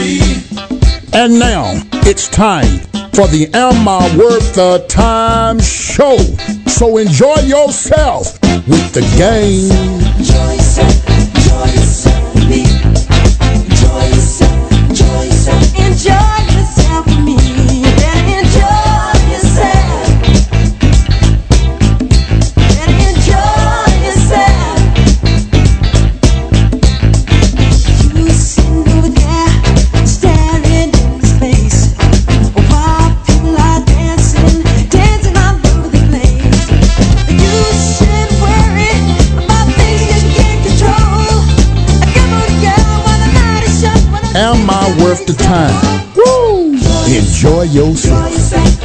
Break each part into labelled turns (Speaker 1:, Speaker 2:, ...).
Speaker 1: And now it's time for the Am I Worth the Time show. So enjoy yourself with the game. Am I worth the time? Woo! Enjoy yourself.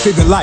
Speaker 2: See
Speaker 3: the light.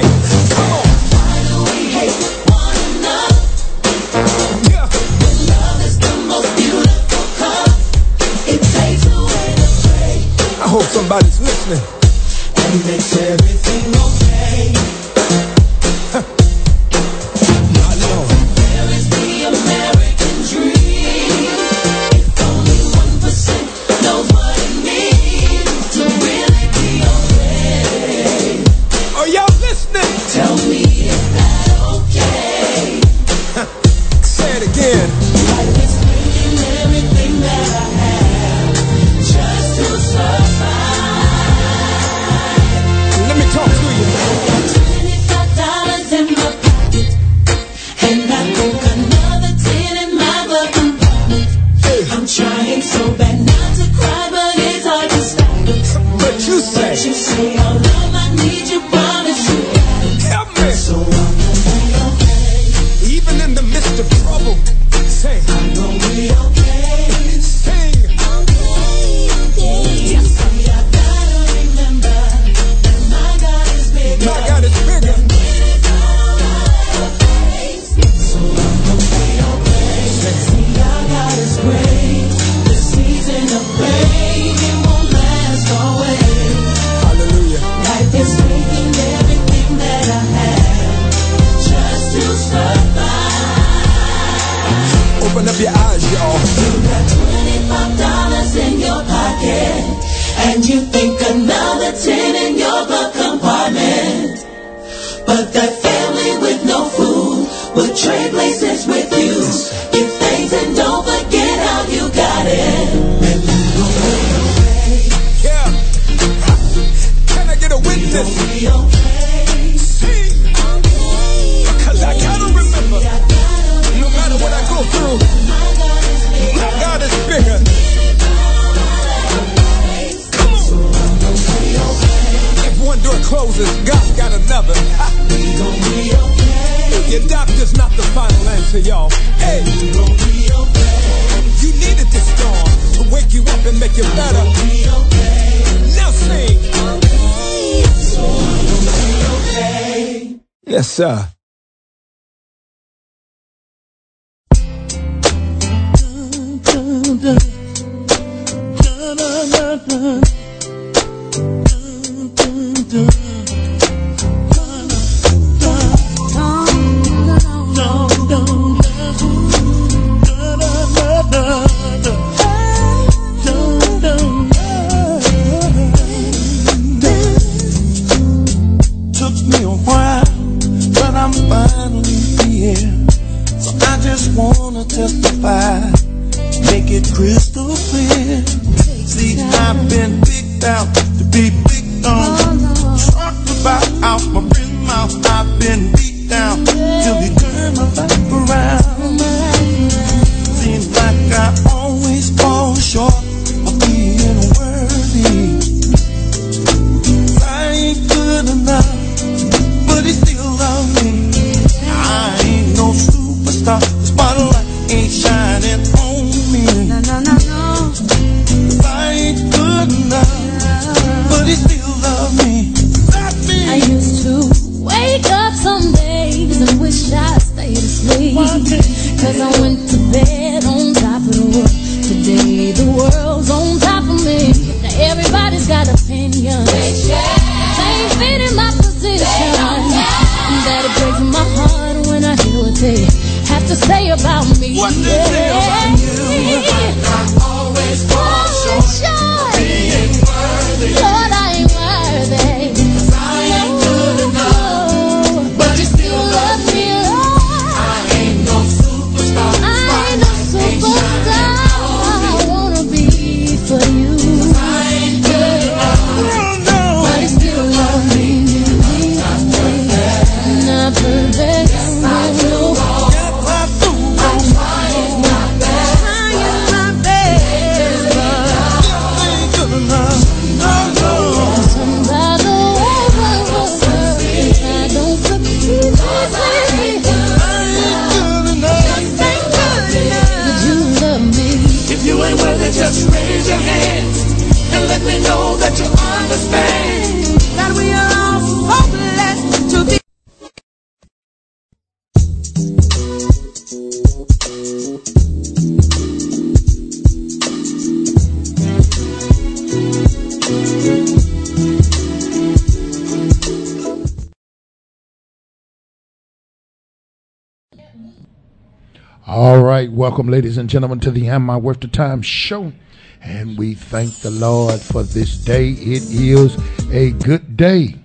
Speaker 4: Welcome, ladies and gentlemen, to the Am I Worth the Time show. And we thank the Lord for this day. It is a good day.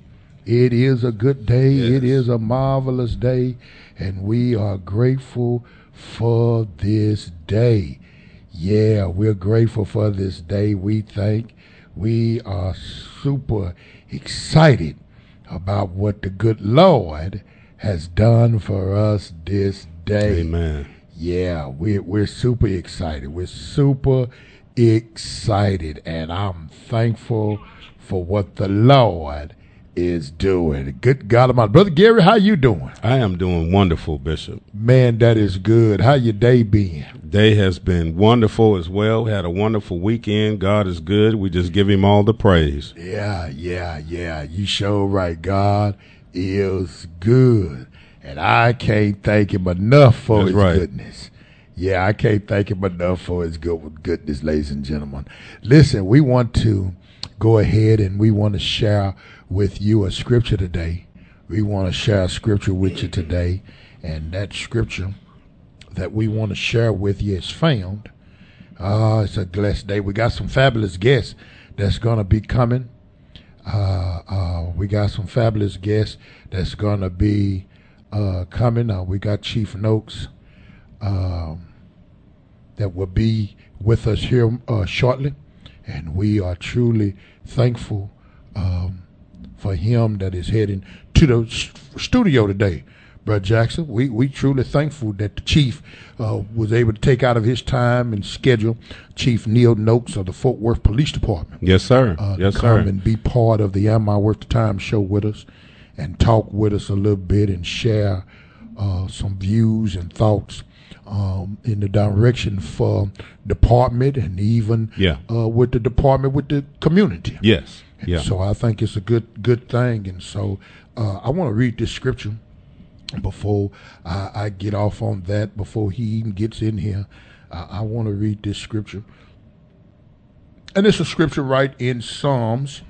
Speaker 4: It is a good day. It is a marvelous day. And we are grateful for this day. Yeah, we're grateful for this day. We thank. we are super excited about what the good Lord has done for us this day.
Speaker 5: Amen.
Speaker 4: Yeah, we're we're super excited. We're super excited, and I'm thankful for what the Lord is doing. Good God of my brother Gary, how you doing?
Speaker 5: I am doing wonderful, Bishop.
Speaker 4: Man, that is good. How your day been?
Speaker 5: Day has been wonderful as well. Had a wonderful weekend. God is good. We just give him all the praise.
Speaker 4: Yeah, yeah, yeah. You sure right. God is good. And I can't thank him enough for
Speaker 5: That's
Speaker 4: his
Speaker 5: right.
Speaker 4: goodness. Yeah, I can't thank him enough for his good goodness, ladies and gentlemen. Listen, we want to go ahead and we want to share with you a scripture today. We want to share a scripture with you today. And that scripture that we want to share with you is found. Uh, it's a blessed day. We got some fabulous guests that's going to be coming. Uh, uh, we got some fabulous guests that's going to be uh, coming. Uh, we got Chief Noakes um, that will be with us here uh, shortly, and we are truly thankful um, for him that is heading to the s- studio today. Brother Jackson, we we truly thankful that the chief uh, was able to take out of his time and schedule Chief Neil Noakes of the Fort Worth Police Department
Speaker 5: Yes, sir.
Speaker 4: uh,
Speaker 5: yes, sir.
Speaker 4: and be part of the Am I Worth the Time show with us and talk with us a little bit and share uh, some views and thoughts um, in the direction for department and even
Speaker 5: Yeah.
Speaker 4: uh, with the department with the community.
Speaker 5: Yes. Yeah.
Speaker 4: So I think it's a good good thing, and so uh, I want to read this scripture before I, I get off on that. Before he even gets in here, I, I want to read this scripture, and it's a scripture right in Psalms,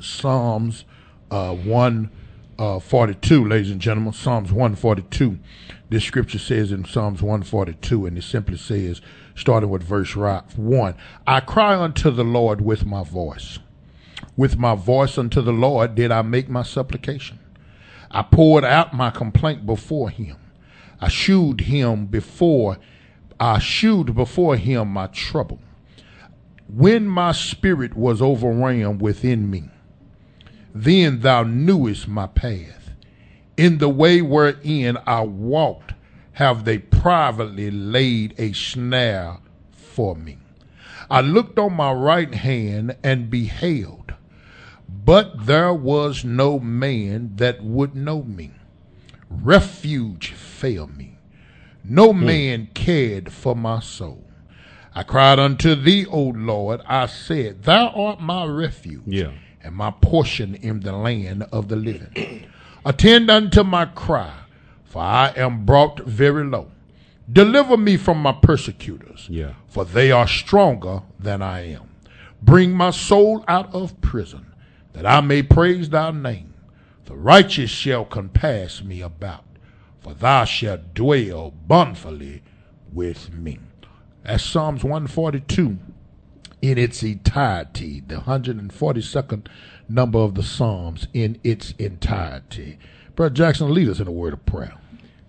Speaker 4: Psalms uh, one uh, forty two, ladies and gentlemen, Psalms one forty two. This scripture says in Psalms one forty two, and it simply says, starting with verse one, I cry unto the Lord with my voice. With my voice unto the Lord did I make my supplication. I poured out my complaint before him. I shewed him before, I shewed before him my trouble. When my spirit was overwhelmed within me, then thou knewest my path. In the way wherein I walked, have they privately laid a snare for me. I looked on my right hand and beheld, but there was no man that would know me. Refuge failed me. No hmm. man cared for my soul. I cried unto thee, O Lord. I said, Thou art my refuge
Speaker 5: Yeah.
Speaker 4: And my portion in the land of the living. Attend unto my cry, for I am brought very low. Deliver me from my persecutors,
Speaker 5: Yeah.
Speaker 4: for they are stronger than I am. Bring my soul out of prison, that I may praise thy name. The righteous shall compass me about, for thou shalt dwell bountifully with me. That's Psalms 142 in its entirety, the 142nd number of the Psalms in its entirety. Brother Jackson, lead us in a word of prayer.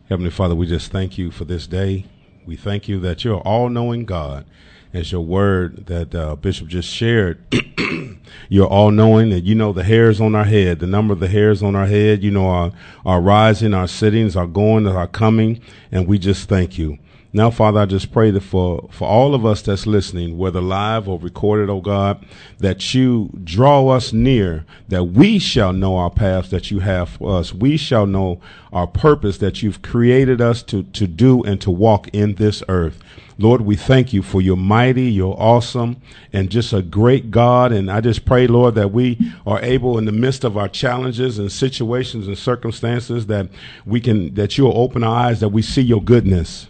Speaker 5: Heavenly Father, we just thank you for this day. We thank you that you're all knowing God. As your word that uh, Bishop just shared, you're all knowing that you know the hairs on our head, the number of the hairs on our head. You know our, our rising, our sittings, our going, our coming. And we just thank you. Now, Father, I just pray that for, for all of us that's listening, whether live or recorded, oh God, that you draw us near, that we shall know our paths that you have for us. We shall know our purpose that you've created us to, to do and to walk in this earth. Lord, we thank you for your mighty, your awesome, and just a great God. And I just pray, Lord, that we are able in the midst of our challenges and situations and circumstances that we can, that you'll open our eyes, that we see your goodness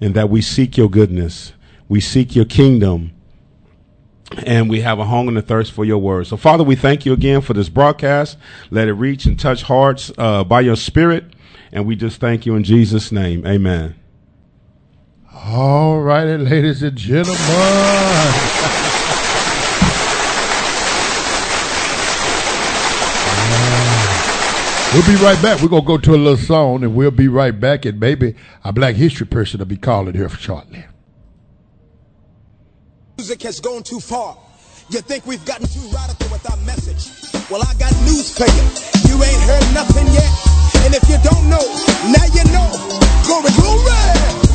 Speaker 5: and that we seek your goodness. We seek your kingdom. And we have a hunger and a thirst for your word. So, Father, we thank you again for this broadcast. Let it reach and touch hearts uh, by your spirit. And we just thank you in Jesus' name. Amen.
Speaker 4: All righty, ladies and gentlemen. Uh, we'll be right back. We're going to go to a little song and we'll be right back. And maybe a black history person will be calling here shortly.
Speaker 3: Music has gone too far. You think we've gotten too radical with our message? Well, I got news for you. You ain't heard nothing yet. And if you don't know, now you know. Glory, glory!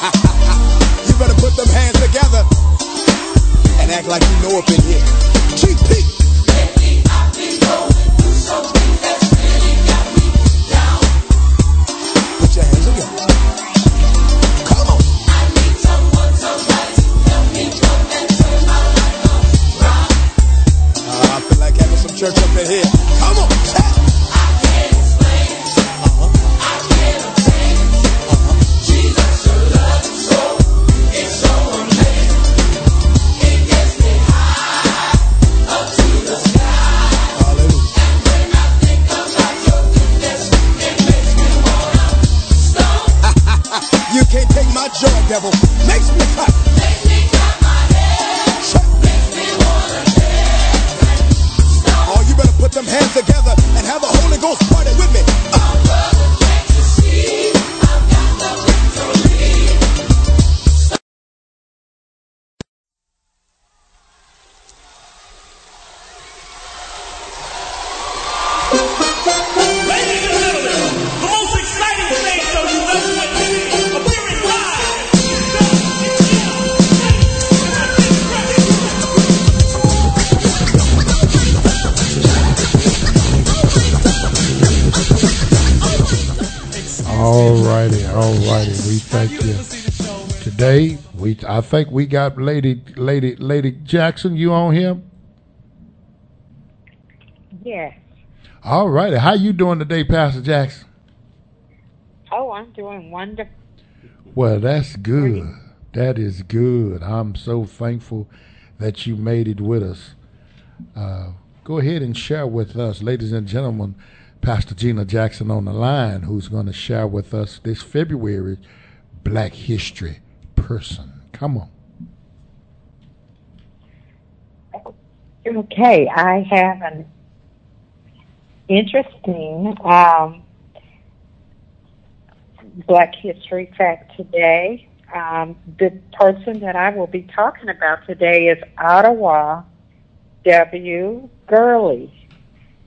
Speaker 3: you better put them hands together and act like you know up in here. GP! Put your hands together. Come on. I feel like having some church up in here. Devil. Makes me cut. Oh, you better put them hands together and have a Holy Ghost party
Speaker 4: thank you. Today, we I think we got Lady Lady Lady Jackson. You on here?
Speaker 6: Yes.
Speaker 4: All righty. How you doing today, Pastor Jackson?
Speaker 6: Oh, I'm doing wonderful.
Speaker 4: Well, that's good. That is good. I'm so thankful that you made it with us. Uh, go ahead and share with us, ladies and gentlemen, Pastor Gina Jackson on the line, who's going to share with us this February Black History person. Come on.
Speaker 6: Okay, I have an interesting um, Black History fact today. Um, the person that I will be talking about today is Ottawa W. Gurley.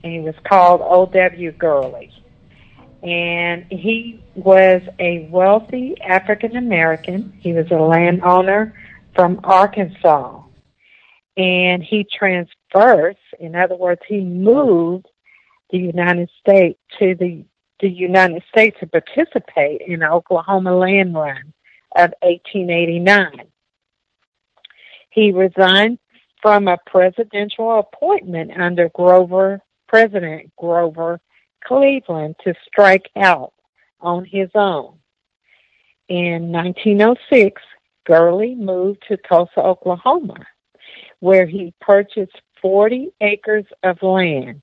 Speaker 6: And he was called O.W. Gurley. And he was a wealthy African American. He was a landowner from Arkansas. And he transversed, in other words, he moved the United States to the the United States to participate in the Oklahoma Land Run of 1889. He resigned from a presidential appointment under Grover, President Grover Cleveland to strike out on his own. In 1906, Gurley moved to Tulsa, Oklahoma, where he purchased 40 acres of land.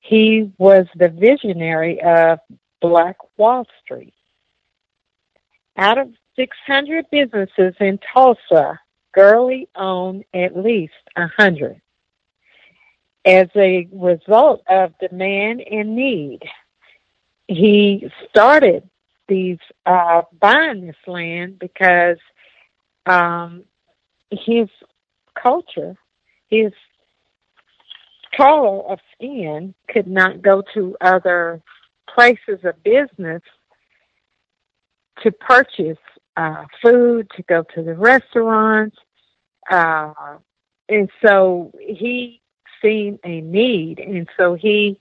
Speaker 6: He was the visionary of Black Wall Street. Out of 600 businesses in Tulsa, Gurley owned at least 100. As a result of demand and need, he started these uh, buying this land because um, his culture, his color of skin could not go to other places of business to purchase uh, food, to go to the restaurants. Uh, and so he seen a need, and so he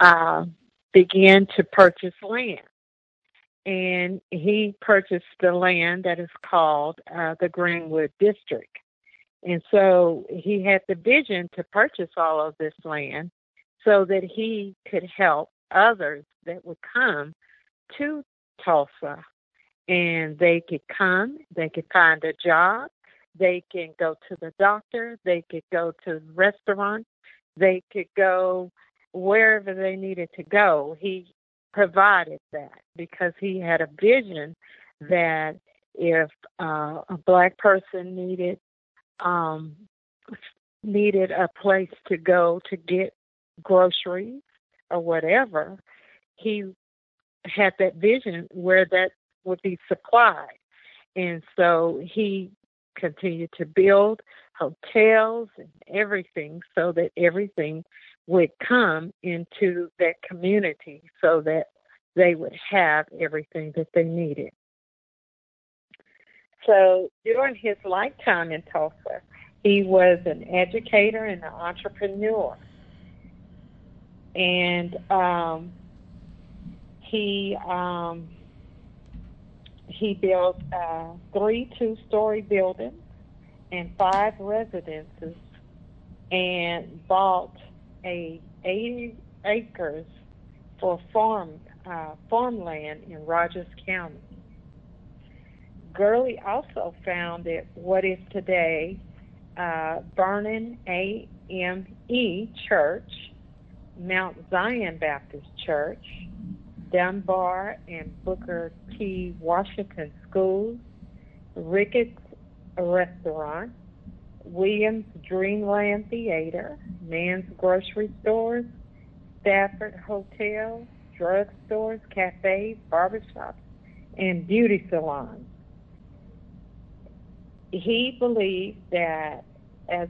Speaker 6: uh, began to purchase land. And he purchased the land that is called uh, the Greenwood District. And so he had the vision to purchase all of this land so that he could help others that would come to Tulsa and they could come, they could find a job, they can go to the doctor, they could go to the restaurant, they could go wherever they needed to go. He provided that because he had a vision that if uh, a black person needed um, needed a place to go to get groceries or whatever, he had that vision where that would be supplied. And so he continued to build hotels and everything so that everything would come into that community so that they would have everything that they needed. So during his lifetime in Tulsa, he was an educator and an entrepreneur. And um, he um, he built uh, three two-story buildings and five residences, and bought a 80 acres for farm uh, farmland in Rogers County. Gurley also founded what is today uh, Vernon AME Church, Mount Zion Baptist Church, Dunbar and Booker T. Washington Schools, Ricketts A restaurant, Williams Dreamland Theater, Man's Grocery Stores, Stafford Hotel, drugstores, cafes, barbershops, and beauty salons. He believed that as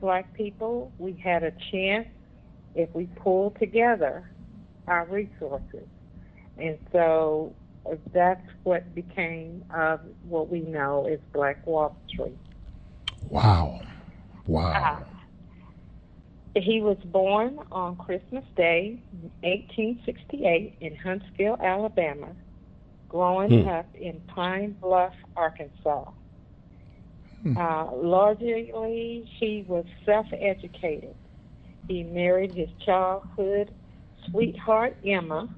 Speaker 6: black people, we had a chance if we pulled together our resources. And so that's what became of what we know as Black Wall Street.
Speaker 4: Wow. Wow.
Speaker 6: Uh, he was born on Christmas Day, 1868, in Huntsville, Alabama. growing
Speaker 5: Hmm.
Speaker 6: up in Pine Bluff, Arkansas.
Speaker 4: Hmm.
Speaker 6: Uh, largely, he was self-educated. He married his childhood sweetheart, Emma,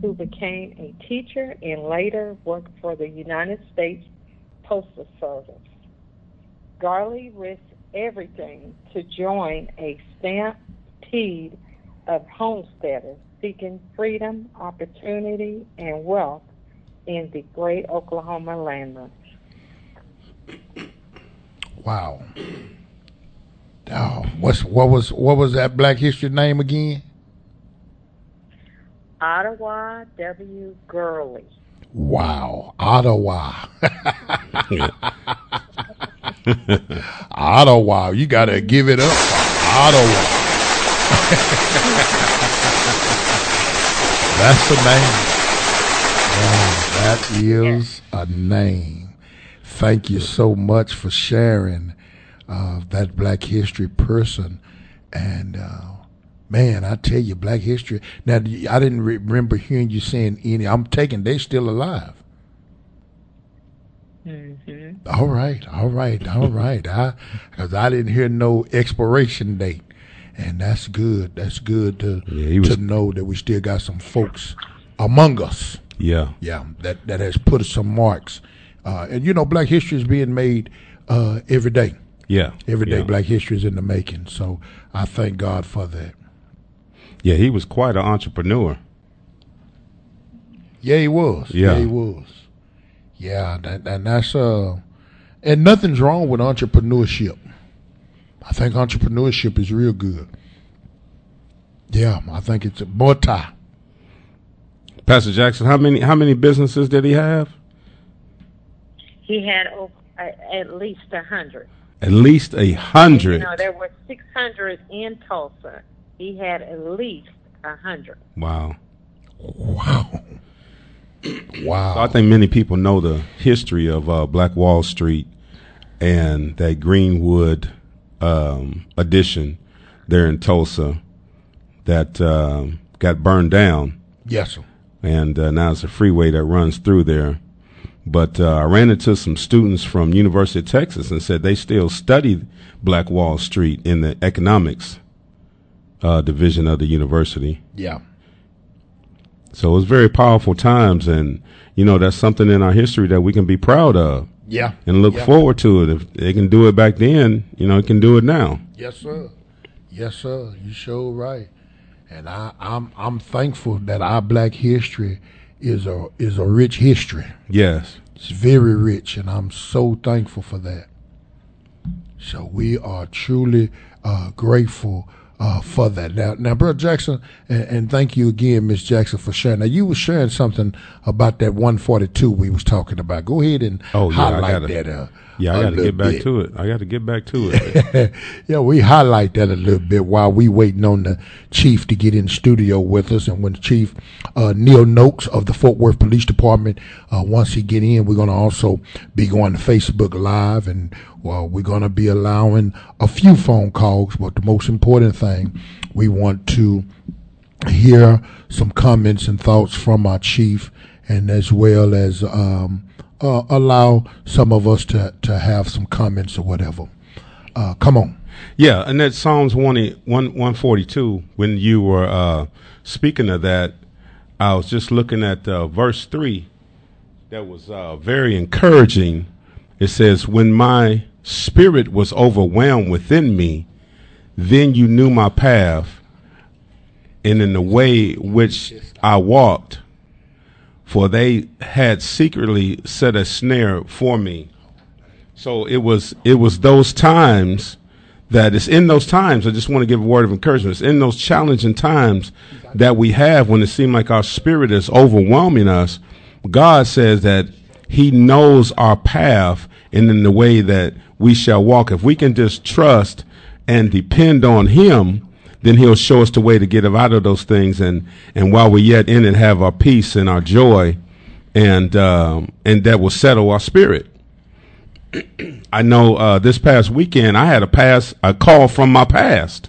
Speaker 6: who became a teacher and later worked for the United States Postal Service. Gurley risked everything to join a stampede of homesteaders seeking freedom, opportunity, and wealth in the great Oklahoma landmass.
Speaker 4: Wow. Oh, what's what was what was that Black History name again?
Speaker 6: Ottawa W. Gurley.
Speaker 4: Wow, Ottawa. Ottawa, you gotta give it up Ottawa. That's a name. Wow, that is a name. Thank you so much for sharing uh, that Black History person. And uh, man, I tell you, Black History. Now, I didn't re- remember hearing you saying any. I'm taking they still alive.
Speaker 6: Mm-hmm.
Speaker 4: All right, all right, all right. I because I didn't hear no expiration date, and that's good. That's good to
Speaker 5: Yeah, was-
Speaker 4: to know that we still got some folks among us.
Speaker 5: Yeah.
Speaker 4: Yeah, that that has put some marks, uh, and you know, Black History is being made uh, every day.
Speaker 5: Yeah.
Speaker 4: Every day,
Speaker 5: yeah.
Speaker 4: Black History is in the making. So I thank God for that.
Speaker 5: Yeah, he was quite an entrepreneur.
Speaker 4: Yeah, he was.
Speaker 5: Yeah.
Speaker 4: he was. Yeah, that, and that's uh, and nothing's wrong with entrepreneurship. I think entrepreneurship is real good. Yeah, I think it's a multi.
Speaker 5: Pastor Jackson, how many how many businesses did he have?
Speaker 6: He had oh, a- at least a hundred.
Speaker 5: At least a
Speaker 6: You
Speaker 5: hundred.
Speaker 6: know, there were six hundred in Tulsa. He had at least a hundred.
Speaker 5: Wow.
Speaker 4: Wow. Wow.
Speaker 5: So I think many people know the history of uh, Black Wall Street and that Greenwood um, addition there in Tulsa that um, got burned down,
Speaker 4: yes, sir.
Speaker 5: and uh, now it's a freeway that runs through there. But uh, I ran into some students from University of Texas and said they still study Black Wall Street in the economics uh, division of the university.
Speaker 4: Yeah.
Speaker 5: So it was very powerful times, and you know that's something in our history that we can be proud of
Speaker 4: Yeah.
Speaker 5: and look
Speaker 4: Yeah.
Speaker 5: forward to it. If they can do it back then, you know, it can do it now.
Speaker 4: Yes, sir. Yes, sir. You sure right. And I, I'm I'm thankful that our black history is a is a rich history.
Speaker 5: Yes.
Speaker 4: It's very rich, and I'm so thankful for that. So we are truly uh, grateful uh, for that. Now, now, Brother Jackson, and, and thank you again, Miss Jackson, for sharing. Now, you were sharing something about that 142 we was talking about. Go ahead and
Speaker 5: Oh, yeah, I
Speaker 4: highlight
Speaker 5: gotta-
Speaker 4: that. Uh,
Speaker 5: Yeah, I got to get back
Speaker 4: bit.
Speaker 5: to it. I got to get back to it.
Speaker 4: yeah, we highlight that a little bit while we waiting on the chief to get in the studio with us. And when the chief, uh, Neil Noakes of the Fort Worth Police Department, uh, once he get in, we're going to also be going to Facebook Live and, well, we're going to be allowing a few phone calls. But the most important thing, we want to hear some comments and thoughts from our chief and as well as, um, uh, allow some of us to, to have some comments or whatever. Uh, come on.
Speaker 5: yeah, and that Psalms 1, 1, 142, when you were uh, speaking of that, I was just looking at uh, verse 3 that was uh, very encouraging. It says, When my spirit was overwhelmed within me, then you knew my path, and in the way which I walked, for they had secretly set a snare for me. So it was it was those times that it's in those times. I just want to give a word of encouragement. It's in those challenging times that we have when it seems like our spirit is overwhelming us. God says that He knows our path and in the way that we shall walk. If we can just trust and depend on Him, then He'll show us the way to get out of those things. And and while we're yet in it, have our peace and our joy, and um, and that will settle our spirit. I know uh, this past weekend I had a pass a call from my past,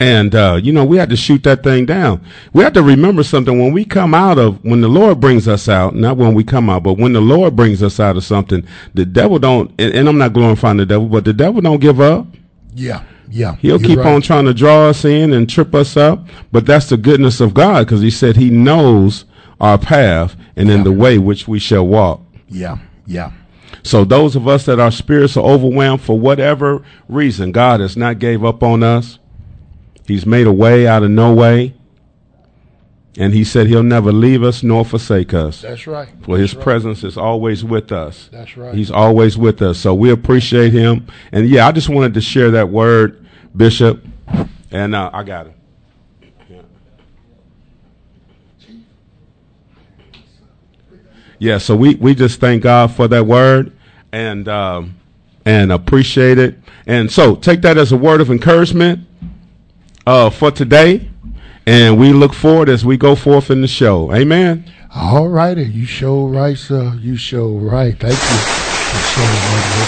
Speaker 5: And uh, you know, we had to shoot that thing down. We have to remember something when we come out of when the Lord brings us out, not when we come out, but when the Lord brings us out of something, the devil don't and, and I'm not glorifying the devil, but the devil don't give up.
Speaker 4: Yeah, yeah.
Speaker 5: He'll keep
Speaker 4: right.
Speaker 5: on trying to draw us in and trip us up, but that's the goodness of God because he said he knows our path and in the way which we shall walk.
Speaker 4: Yeah, yeah.
Speaker 5: So those of us that our spirits are overwhelmed for whatever reason, God has not gave up on us. He's made a way out of no way. And he said he'll never leave us nor forsake us.
Speaker 4: That's right.
Speaker 5: For his
Speaker 4: right.
Speaker 5: presence is always with us.
Speaker 4: That's right.
Speaker 5: He's always with us. So we appreciate him. And yeah, I just wanted to share that word, Bishop. And uh, I got it. Yeah, so we, we just thank God for that word and um, and appreciate it. And so take that as a word of encouragement uh, for today. And we look forward as we go forth in the show. Amen.
Speaker 4: All righty. You show right, sir. You show right. Thank you right.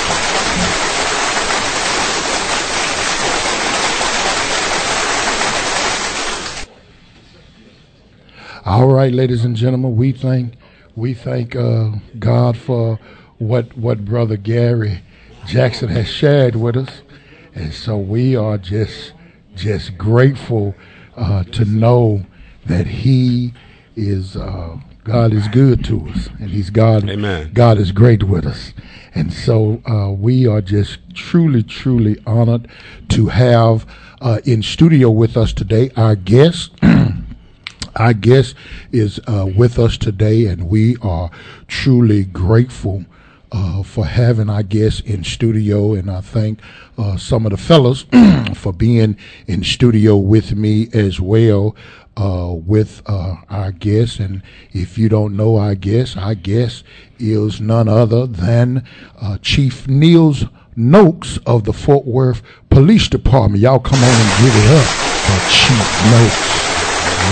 Speaker 4: All right, ladies and gentlemen, we thank we thank uh, God for what what brother Gary Jackson has shared with us, and so we are just just grateful uh, to know that he is uh, God is good to us, and he's God.
Speaker 5: Amen.
Speaker 4: God is great with us, and so uh, we are just truly, truly honored to have uh, in studio with us today our guest. Our guest is uh, with us today, and we are truly grateful uh, for having our guest in studio. And I thank uh, some of the fellas for being in studio with me as well. Uh, with uh, our guest, and if you don't know our guest, our guest is none other than uh, Chief Niels Noakes of the Fort Worth Police Department. Y'all come on and give it up for Chief Noakes.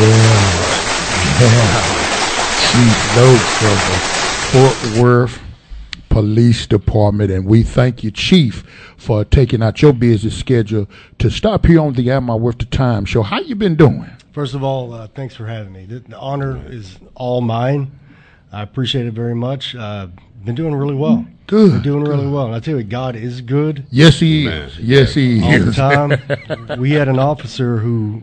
Speaker 4: Yeah, yeah. Chief Noakes of the Fort Worth Police Department, and we thank you, Chief, for taking out your busy schedule to stop here on the Am I Worth the Time show. How you been doing?
Speaker 7: First of all, uh, thanks for having me. The, the honor is all mine. I appreciate it very much. Uh, been doing really well.
Speaker 4: Good,
Speaker 7: Been doing really well. And I tell you, God is good
Speaker 4: Yes, he
Speaker 5: Man.
Speaker 4: is. Yes, he
Speaker 7: all the
Speaker 4: is.
Speaker 7: time. we had an officer who,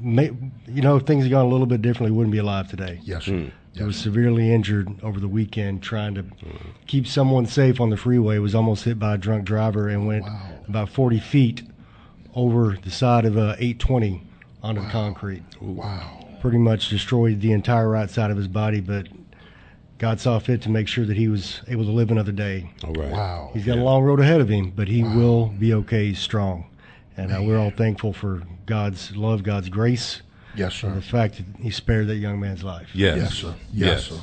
Speaker 7: may, you know, if things had gone a little bit differently, wouldn't be alive today.
Speaker 4: yes, sir.
Speaker 7: He was severely injured over the weekend trying to keep someone safe on the freeway. Was almost hit by a drunk driver and went about 40 feet over the side of uh, 820 onto the concrete.
Speaker 4: Wow.
Speaker 7: Pretty much destroyed the entire right side of his body, but God saw fit to make sure that he was able to live another day.
Speaker 5: All right.
Speaker 4: Wow.
Speaker 7: He's got a long road ahead of him, but he will be okay. He's strong, and uh, we're all thankful for God's love, God's grace,
Speaker 4: Yes,
Speaker 7: and the fact that He spared that young man's life.
Speaker 5: Yes.
Speaker 4: Yes, sir. Yes, sir.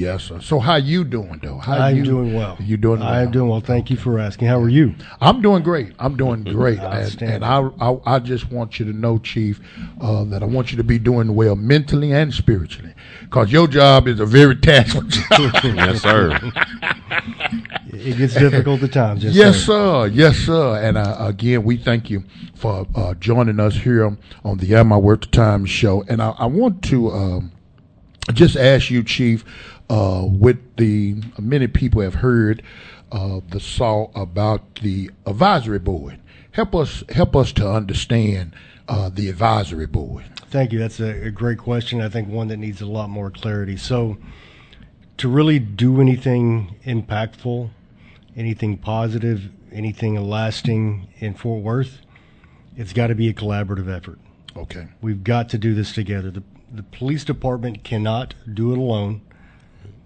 Speaker 4: Yes, sir. So how you doing though? How
Speaker 7: I'm
Speaker 4: you
Speaker 7: doing well.
Speaker 4: You doing well?
Speaker 7: I am doing well. Thank you for asking. How are you?
Speaker 4: I'm doing great. I'm doing great, and, and I, I I just want you to know, Chief, uh, that I want you to be doing well mentally and spiritually, because your job is a very taxing job.
Speaker 5: Yes, sir.
Speaker 7: It gets difficult at times. Yes,
Speaker 4: yes,
Speaker 7: sir.
Speaker 4: sir. Yes, sir. And uh, again, we thank you for uh, joining us here on the Am I Worth the Time show. And I, I want to um, just ask you, Chief, uh, with the many people have heard uh, the saw about the advisory board. Help us help us to understand uh, the advisory board.
Speaker 7: Thank you. That's a, a great question. I think one that needs a lot more clarity. So, to really do anything impactful, anything positive, anything lasting in Fort Worth, it's got to be a collaborative effort.
Speaker 4: Okay.
Speaker 7: We've got to do this together. The, the police department cannot do it alone.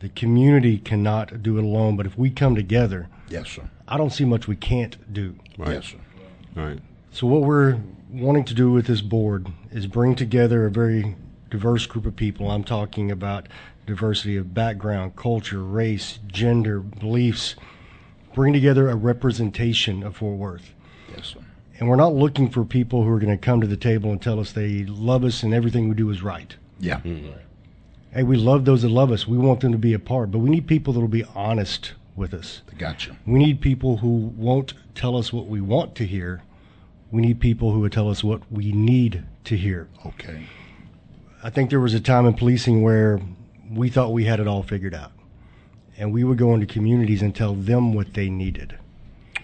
Speaker 7: The community cannot do it alone. But if we come together,
Speaker 4: Yes, sir.
Speaker 7: I don't see much we can't do.
Speaker 5: Right.
Speaker 4: Yes, sir.
Speaker 5: All right.
Speaker 7: So what we're wanting to do with this board is bring together a very diverse group of people. I'm talking about diversity of background, culture, race, gender, beliefs. Bring together a representation of Fort Worth.
Speaker 4: Yes, sir.
Speaker 7: And we're not looking for people who are going to come to the table and tell us they love us and everything we do is right.
Speaker 4: Yeah. Mm-hmm.
Speaker 7: Hey, we love those that love us. We want them to be a part, but we need people that will be honest with us.
Speaker 4: Gotcha.
Speaker 7: We need people who won't tell us what we want to hear. We need people who would tell us what we need to hear.
Speaker 4: Okay.
Speaker 7: I think there was a time in policing where we thought we had it all figured out. And we would go into communities and tell them what they needed.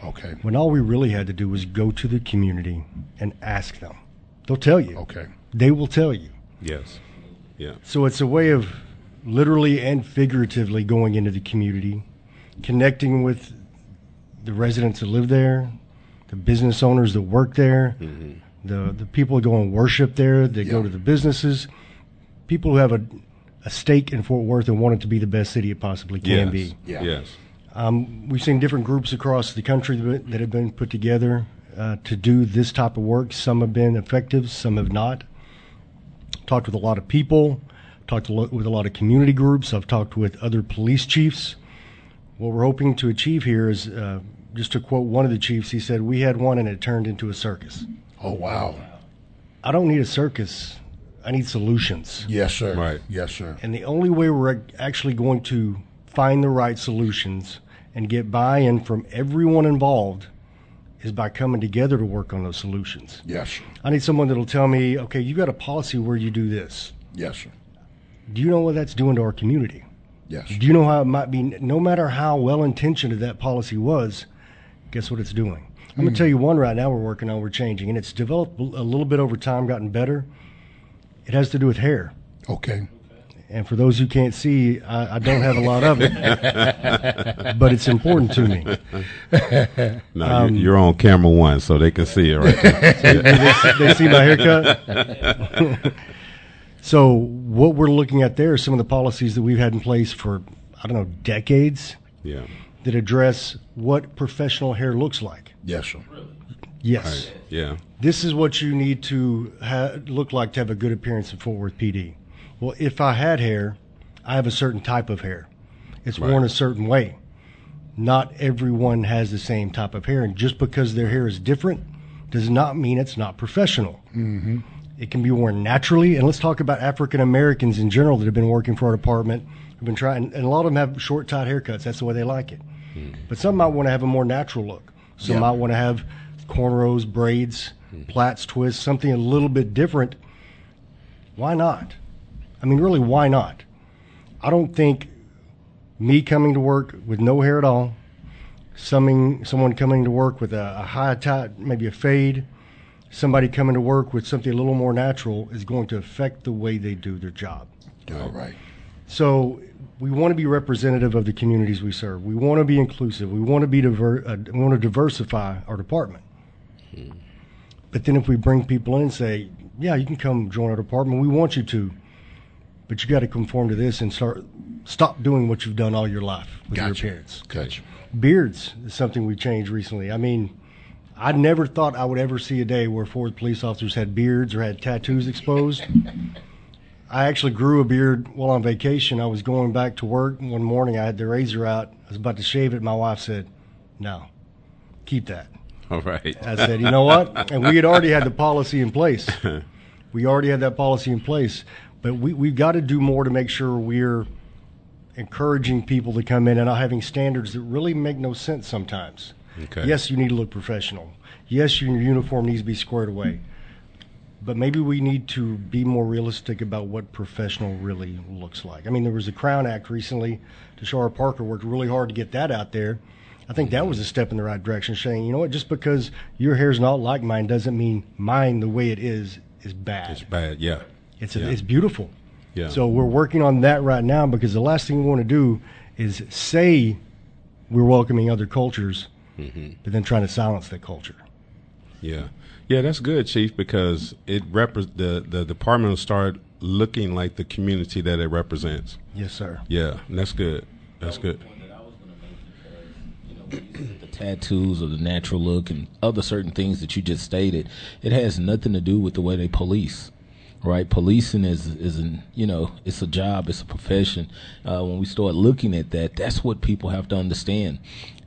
Speaker 4: Okay.
Speaker 7: When all we really had to do was go to the community and ask them. They'll tell you.
Speaker 4: Okay.
Speaker 7: They will tell you.
Speaker 5: Yes. Yeah.
Speaker 7: So it's a way of literally and figuratively going into the community, connecting with the residents that live there, the business owners that work there, the the people that go and worship there, that go to the businesses, people who have a a stake in Fort Worth and want it to be the best city it possibly can
Speaker 5: yes.
Speaker 7: be.
Speaker 4: Yeah.
Speaker 5: Yes.
Speaker 7: Um, we've seen different groups across the country that that have been put together uh, to do this type of work. Some have been effective, some have not. Talked with a lot of people, talked a lo- with a lot of community groups. I've talked with other police chiefs. What we're hoping to achieve here is, uh, just to quote one of the chiefs, he said, "We had one and it turned into a circus."
Speaker 4: Oh wow.
Speaker 7: I don't need a circus. I need solutions.
Speaker 4: Yes, sir.
Speaker 5: Right.
Speaker 4: Yes, sir.
Speaker 7: And the only way we're actually going to find the right solutions and get buy in from everyone involved is by coming together to work on those solutions.
Speaker 4: Yes.
Speaker 7: I need someone that'll tell me, okay, you've got a policy where you do this.
Speaker 4: Yes, sir.
Speaker 7: Do you know what that's doing to our community?
Speaker 4: Yes.
Speaker 7: Do you know how it might be, no matter how well intentioned that policy was, guess what it's doing? I'm going to hmm. tell you one right now we're working on, we're changing, and it's developed a little bit over time, gotten better. It has to do with hair.
Speaker 4: Okay.
Speaker 7: And for those who can't see, I, I don't have a lot of it, but it's important to me.
Speaker 5: No,
Speaker 7: Um,
Speaker 5: you, you're on camera one, so they can see it right there.
Speaker 7: they, they see my haircut. so what we're looking at there are some of the policies that we've had in place for I don't know decades
Speaker 5: yeah.
Speaker 7: that address what professional hair looks like.
Speaker 4: Yes, sir.
Speaker 7: Yes,
Speaker 5: Yeah.
Speaker 7: this is what you need to ha- look like to have a good appearance in Fort Worth PD. Well, if I had hair, I have a certain type of hair. It's
Speaker 5: Right.
Speaker 7: worn a certain way. Not everyone has the same type of hair, and just because their hair is different does not mean it's not professional. Mm-hmm. It can be worn naturally, and let's talk about African Americans in general that have been working for our department. Have been trying, and a lot of them have short, tight haircuts. That's the way they like it. But some might want to have a more natural look. Some
Speaker 4: Yeah.
Speaker 7: might want to have cornrows, braids, plaits, twists, something a little bit different. Why not? I mean, really, why not? I don't think me coming to work with no hair at all, something, someone coming to work with a, a high tie, maybe a fade, somebody coming to work with something a little more natural is going to affect the way they do their job.
Speaker 4: All right.
Speaker 7: So we want to be representative of the communities we serve. We want to be inclusive. We want to be diver- uh, we want to diversify our department. But then if we bring people in and say, "Yeah, you can come join our department. We want you to," but you got to conform to this and start stop doing what you've done all your life with your
Speaker 4: Gotcha.
Speaker 7: appearance.
Speaker 4: Gotcha.
Speaker 7: Beards is something we changed recently. I mean, I never thought I would ever see a day where Ford police officers had beards or had tattoos exposed. I actually grew a beard while on vacation. I was going back to work one morning. I had the razor out. I was about to shave it. My wife said, "No, keep that."
Speaker 5: All right.
Speaker 7: I said, "You know what?" And we had already had the policy in place. We already had that policy in place, but we we've got to do more to make sure we're encouraging people to come in and not having standards that really make no sense sometimes.
Speaker 5: Okay.
Speaker 7: Yes, you need to look professional. Yes, your uniform needs to be squared away. But maybe we need to be more realistic about what professional really looks like. I mean, there was a Crown Act recently. Tashara Parker worked really hard to get that out there. I think that was a step in the right direction, saying, you know what, just because your hair's not like mine doesn't mean mine, the way it is, is bad.
Speaker 5: It's bad. Yeah.
Speaker 7: It's
Speaker 5: Yeah.
Speaker 7: it's beautiful.
Speaker 5: Yeah.
Speaker 7: So we're working on that right now because the last thing we want to do is say we're welcoming other cultures,
Speaker 5: Mm-hmm.
Speaker 7: but then trying to silence that culture.
Speaker 5: Yeah, yeah, that's good, Chief, because it repre- the the department will start looking like the community that it represents.
Speaker 7: Yes, sir.
Speaker 5: Yeah, that's good. That's good.
Speaker 8: the tattoos or the natural look and other certain things that you just stated, it has nothing to do with the way they police. Right, policing is is an you know it's a job, it's a profession. Uh, when we start looking at that, that's what people have to understand.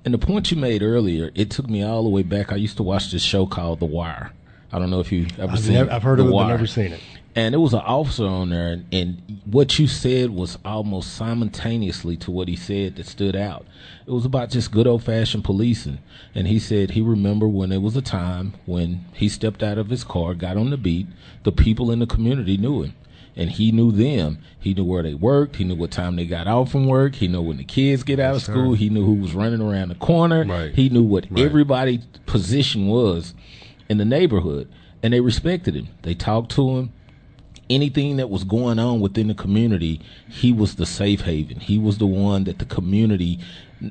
Speaker 8: And the point you made earlier, it took me all the way back. I used to watch this show called The Wire. I don't know if you've ever
Speaker 7: I've,
Speaker 8: seen
Speaker 7: never,
Speaker 8: it,
Speaker 7: I've heard
Speaker 8: The
Speaker 7: of it, but never seen it.
Speaker 8: And there was an officer on there, and, and what you said was almost simultaneously to what he said that stood out. It was about just good old fashioned policing, and he said he remembered when it was a time when he stepped out of his car, got on the beat, the people in the community knew him. And he knew them. He knew where they worked. He knew what time they got off from work. He knew when the kids get out of school. He knew who was running around the corner.
Speaker 5: Right.
Speaker 8: He knew what
Speaker 5: Right.
Speaker 8: everybody's position was in the neighborhood, and they respected him. They talked to him. Anything that was going on within the community, he was the safe haven. He was the one that the community,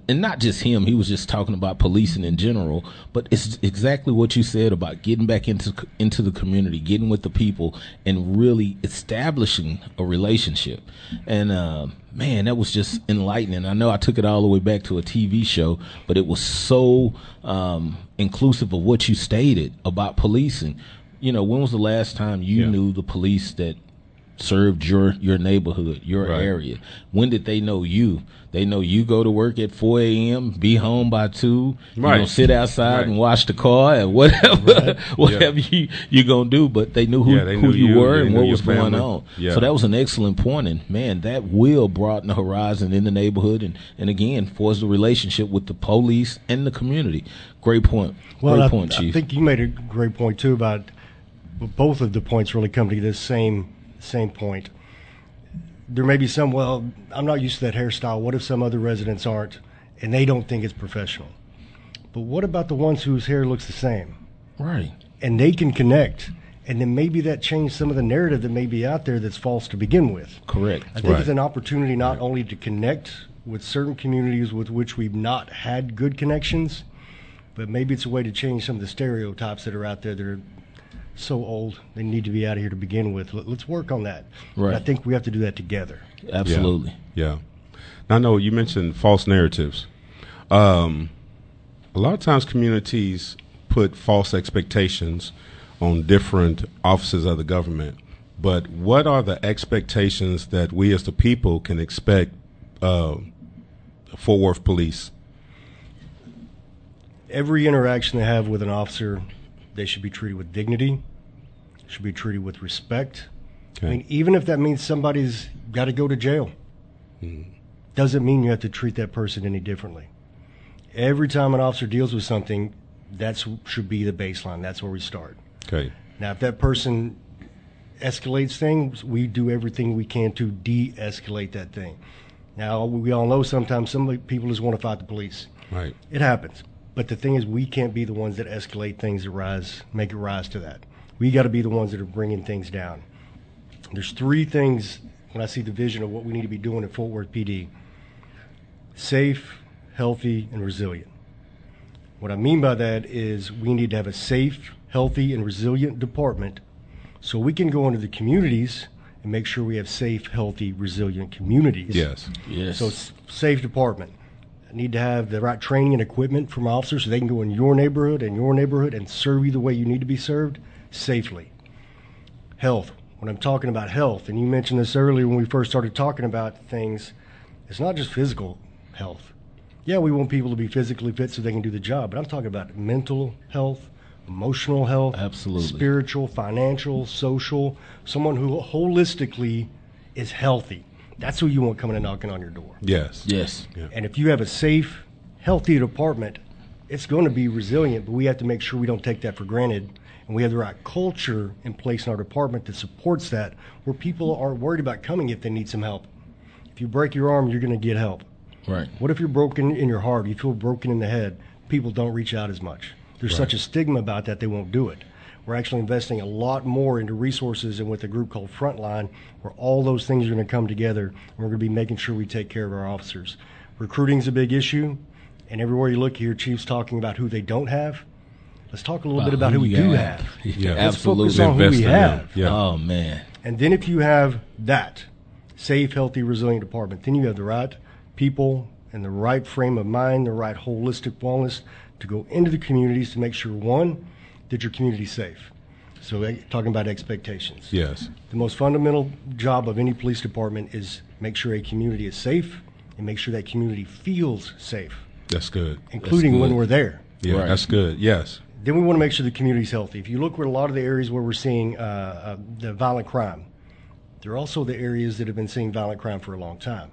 Speaker 8: and not just him. He was just talking about policing in general. But it's exactly what you said about getting back into into the community, getting with the people, and really establishing a relationship. And uh, man, that was just enlightening. I know I took it all the way back to a TV show, but it was so um, inclusive of what you stated about policing. You know, when was the last time you
Speaker 5: Yeah.
Speaker 8: knew the police that served your your neighborhood, your
Speaker 5: Right.
Speaker 8: area? When did they know you? They know you go to work at 4 a.m., be home by 2, you
Speaker 5: Right.
Speaker 8: know, sit outside
Speaker 5: Right.
Speaker 8: and wash the car and whatever, whatever you, you going to do. But they knew who,
Speaker 5: Yeah, they
Speaker 8: who
Speaker 5: knew
Speaker 8: you,
Speaker 5: you,
Speaker 8: were
Speaker 5: they
Speaker 8: and
Speaker 5: knew
Speaker 8: what
Speaker 5: your
Speaker 8: was going
Speaker 5: family.
Speaker 8: on.
Speaker 5: Yeah.
Speaker 8: So that was an excellent. And man, that will broaden the horizon in the neighborhood and, and again, forge the relationship with the police and the community. Great point.
Speaker 7: Well,
Speaker 8: Great
Speaker 7: I,
Speaker 8: point,
Speaker 7: I
Speaker 8: Chief.
Speaker 7: I think you made a great point too about both of the points really come to the same same point. There may be some. Well, I'm not used to that hairstyle. What if some other residents aren't, and they don't think it's professional? But what about the ones whose hair looks the same,
Speaker 8: right.
Speaker 7: and they can connect? And then maybe that changed some of the narrative that may be out there that's false to begin with.
Speaker 8: Correct.
Speaker 7: I think
Speaker 5: Right.
Speaker 7: it's an opportunity not only to connect with certain communities with which we've not had good connections, but maybe it's a way to change some of the stereotypes that are out there that are so old they need to be out of here to begin with. Let- Let's work on that. But
Speaker 8: Right.
Speaker 7: I think we have to do that together.
Speaker 8: Absolutely.
Speaker 5: Yeah. Now, I know you mentioned false narratives. Um, a lot of times, communities put false expectations on different offices of the government. But what are the expectations that we as the people can expect uh, Fort Worth Police?
Speaker 7: Every interaction they have with an officer, they should be treated with dignity, should be treated with respect.
Speaker 5: Okay.
Speaker 7: I mean, even if that means somebody's got to go to jail, hmm. doesn't mean you have to treat that person any differently. Every time an officer deals with something, that should be the baseline. That's where we start.
Speaker 5: okay.
Speaker 7: Now, if that person escalates things, we do everything we can to de-escalate that thing. Now, we all know sometimes some people just want to fight the police.
Speaker 5: Right.
Speaker 7: It happens. But the thing is, we can't be the ones that escalate things that rise, make it rise to that. We got to be the ones that are bringing things down. There's three things when I see the vision of what we need to be doing at Fort Worth PD safe, healthy, and resilient. What I mean by that is we need to have a safe, healthy, and resilient department so we can go into the communities and make sure we have safe, healthy, resilient communities.
Speaker 5: Yes.
Speaker 8: Yes.
Speaker 7: So, safe department. Need to have the right training and equipment from officers so they can go in your neighborhood and your neighborhood and serve you the way you need to be served safely. Health. When I'm talking about health, and you mentioned this earlier when we first started talking about things, it's not just physical health. Yeah, we want people to be physically fit so they can do the job, but I'm talking about mental health, emotional health,
Speaker 8: Absolutely.
Speaker 7: spiritual, financial, social, someone who holistically is healthy. That's who you want coming and knocking on your door.
Speaker 5: Yes.
Speaker 8: yes.
Speaker 7: And if you have a safe, healthy department, it's going to be resilient, but we have to make sure we don't take that for granted. And we have the right culture in place in our department that supports that, where people aren't worried about coming if they need some help. If you break your arm, you're going to get help.
Speaker 8: Right.
Speaker 7: What if you're broken in your heart? You feel broken in the head. People don't reach out as much. There's such a stigma about that, they won't do it. We're actually investing a lot more into resources and with a group called Frontline, where all those things are going to come together. And we're going to be making sure we take care of our officers. Recruiting is a big issue, and everywhere you look here, Chiefs talking about who they don't have. Let's talk a little bit about who we do
Speaker 8: have.
Speaker 7: have.
Speaker 5: Yeah.
Speaker 7: Let's
Speaker 8: Absolutely.
Speaker 7: focus on who we have.
Speaker 5: Yeah.
Speaker 8: Oh man.
Speaker 7: And then if you have that safe, healthy, resilient department, then you have the right people and the right frame of mind, the right holistic wellness to go into the communities to make sure one that your community's safe. So eh, talking about expectations.
Speaker 5: Yes.
Speaker 7: The most fundamental job of any police department is make sure a community is safe and make sure that community feels safe,
Speaker 5: That's good.
Speaker 7: including when
Speaker 8: good.
Speaker 7: we're there.
Speaker 5: Yeah,
Speaker 8: Right.
Speaker 5: that's good. Yes.
Speaker 7: Then we want to make sure the community's healthy. If you look at a lot of the areas where we're seeing uh, uh, the violent crime, they're also the areas that have been seeing violent crime for a long time.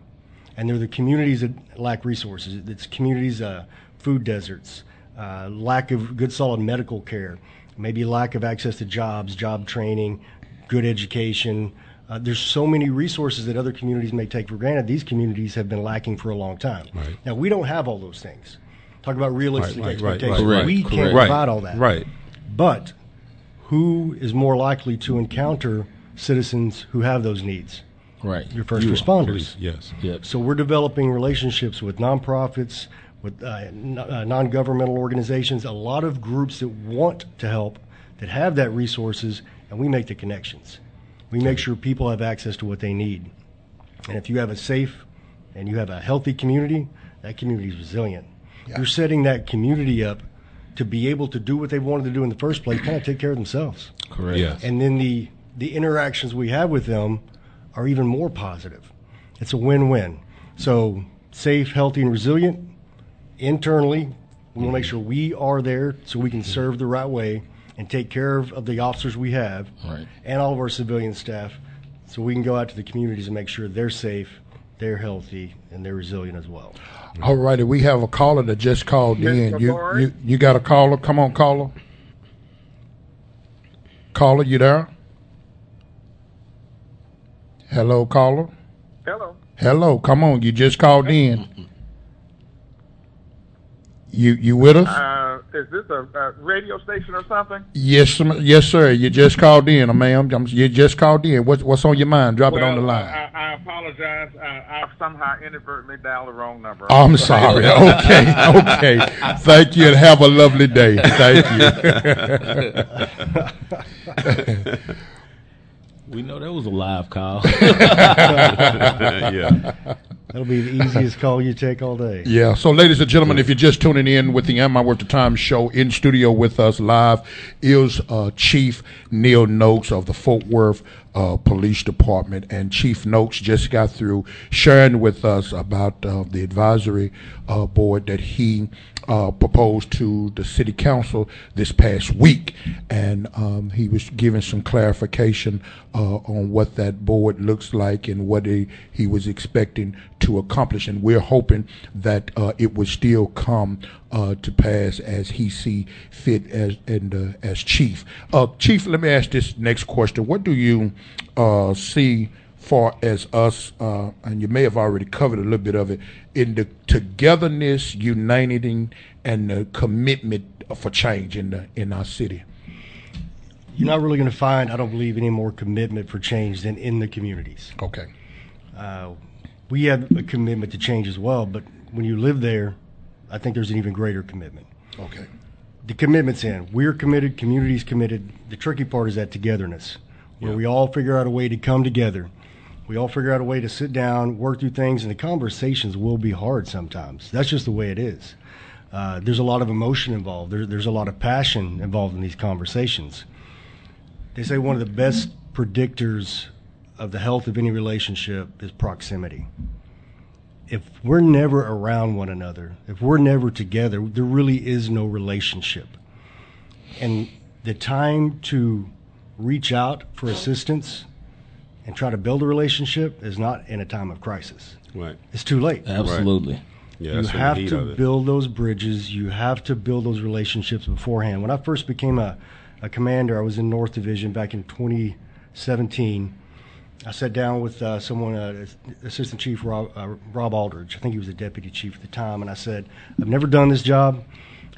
Speaker 7: And they're the communities that lack resources. It's communities, uh, food deserts, uh, lack of good solid medical care, maybe lack of access to jobs, job training, good education. Uh, there's so many resources that other communities may take for granted. These communities have been lacking for a long time.
Speaker 5: Right.
Speaker 7: Now we don't have all those things. Talk about realistic
Speaker 5: Right, right, right,
Speaker 7: expectations.
Speaker 8: right,
Speaker 7: we
Speaker 8: correct.
Speaker 7: can't
Speaker 5: Right.
Speaker 7: provide all that.
Speaker 5: Right.
Speaker 7: But who is more likely to encounter citizens who have those needs?
Speaker 8: Right.
Speaker 7: Your first
Speaker 5: You
Speaker 7: responders.
Speaker 5: Police, Yes.
Speaker 8: Yep.
Speaker 7: So we're developing relationships with nonprofits, with uh, uh, non-governmental organizations, a lot of groups that want to help, that have that resources, and we make the connections. We make sure people have access to what they need. And if you have a safe and you have a healthy community, that community is resilient. You're setting that community up to be able to do what they wanted to do in the first place, kind of take care of themselves.
Speaker 8: Correct.
Speaker 5: Yes.
Speaker 7: And then the the interactions we have with them are even more positive. It's a win-win. So safe, healthy, and resilient internally. We want to make mm-hmm. sure we are there so we can mm-hmm. serve the right way and take care of, of the officers we have
Speaker 8: Right.
Speaker 7: and all of our civilian staff so we can go out to the communities and make sure they're safe, they're healthy, and they're resilient as well.
Speaker 4: All righty, we have a caller that just called in. You,
Speaker 6: Boyd?
Speaker 4: you you got a caller? Come on, caller. Caller, you there? Hello, caller.
Speaker 6: Hello.
Speaker 4: Hello, come on. You just called in. You you with us?
Speaker 6: Uh, is this a, a radio station or something?
Speaker 4: yes, sir- yes, sir. You just called in, ma'am. Um, You just called in. What's what's on your mind? Drop it on the line.
Speaker 6: I, I apologize. Uh, I somehow inadvertently dialed the wrong number.
Speaker 4: I'm sorry. Okay, okay. Thank you, and have a lovely day. Thank you.
Speaker 8: We know that was a live call.
Speaker 5: yeah.
Speaker 7: That'll be the easiest call you take all day.
Speaker 4: Yeah. So, ladies and gentlemen, if you're just tuning in with the Am I Worth the Time show in studio with us live is uh, Chief Neil Noakes of the Fort Worth uh, Police Department. And Chief Noakes just got through sharing with us about uh, the advisory uh, board that he uh, proposed to the city council this past week. And um, he was giving some clarification uh, on what that board looks like and what he, he was expecting to accomplish. And we're hoping that uh, it would still come uh, to pass as he see fit as and uh, as chief. Uh, chief, let me ask this next question: What do you uh, see? far as us, uh, and you may have already covered a little bit of it, in the togetherness, uniting, and the commitment for change in the in our city.
Speaker 7: You're not really going to find, I don't believe, any more commitment for change than in the communities.
Speaker 4: Okay.
Speaker 7: Uh, we have a commitment to change as well, but when you live there, I think there's an even greater commitment.
Speaker 4: Okay.
Speaker 7: The commitment's in. We're committed, community's committed. The tricky part is that togetherness, where
Speaker 5: Yeah.
Speaker 7: we all figure out a way to come together. We all figure out a way to sit down, work through things, and the conversations will be hard sometimes. That's just the way it is. Uh, there's a lot of emotion involved. There, there's a lot of passion involved in these conversations. They say one of the best predictors of the health of any relationship is proximity. If we're never around one another, if we're never together, there really is no relationship. And the time to reach out for assistance and try to build a relationship is not in a time of crisis.
Speaker 5: Right.
Speaker 7: It's too late.
Speaker 8: Absolutely.
Speaker 5: Yeah.
Speaker 7: you
Speaker 5: that's
Speaker 7: have to build those bridges. You have to build those relationships beforehand. When I first became a, a commander, I was in North Division back in 2017. I sat down with uh, someone, uh, Assistant Chief Rob, uh, Rob Alldredge. I think he was the deputy chief at the time, and I said, "I've never done this job.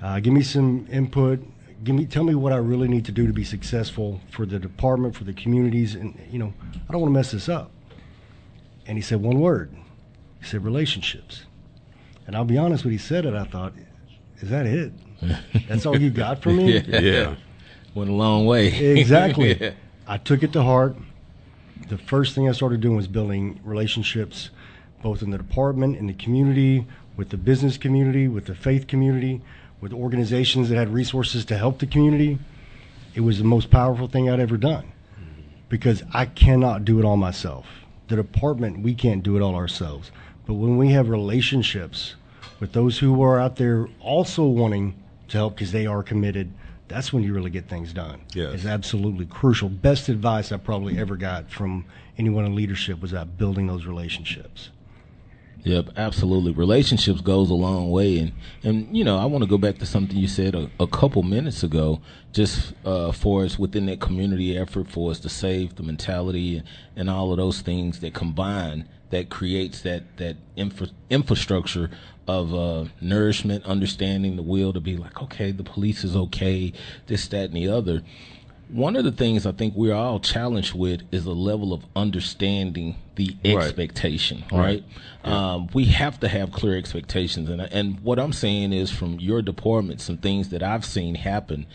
Speaker 7: Uh, give me some input. Give me, tell me what I really need to do to be successful for the department, for the communities, and you know, I don't want to mess this up." And he said one word. He said relationships. And I'll be honest, when he said it, I thought, "Is that it? That's all you got for me?"
Speaker 5: Yeah.
Speaker 8: Went a long way.
Speaker 7: Exactly.
Speaker 8: Yeah.
Speaker 7: I took it to heart. The first thing I started doing was building relationships, both in the department, in the community, with the business community, with the faith community, with organizations that had resources to help the community. It was the most powerful thing I'd ever done because I cannot do it all myself. The department, we can't do it all ourselves. But when we have relationships with those who are out there also wanting to help because they are committed, That's when you really get things done.
Speaker 5: Yes.
Speaker 7: It's absolutely crucial. Best advice I probably ever got from anyone in leadership was about building those relationships.
Speaker 8: Yep, absolutely. Relationships goes a long way, and and you know I want to go back to something you said a, a couple minutes ago, just uh, for us within that community effort for us to save the mentality and, and all of those things that combine that creates that that infra- infrastructure of uh, nourishment, understanding the will to be like, okay, the police is okay, this, that, and the other. One of the things I think we're all challenged with is a level of understanding the
Speaker 5: Right.
Speaker 8: expectation, right? Um, we have to have clear expectations, and and what I'm saying is from your department, some things that I've seen happen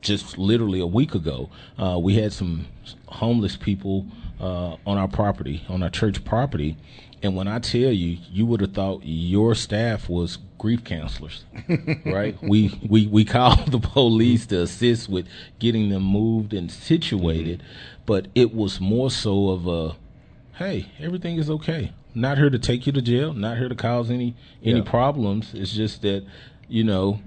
Speaker 8: just literally a week ago. Uh, we had some homeless people uh, on our property, on our church property. And when I tell you, you would have thought your staff was grief counselors, right? we, we we called the police to assist with getting them moved and situated, mm-hmm. but it was more so of a, hey, everything is okay. Not here to take you to jail. Not here to cause any any
Speaker 5: Yeah.
Speaker 8: problems. It's just that, you know,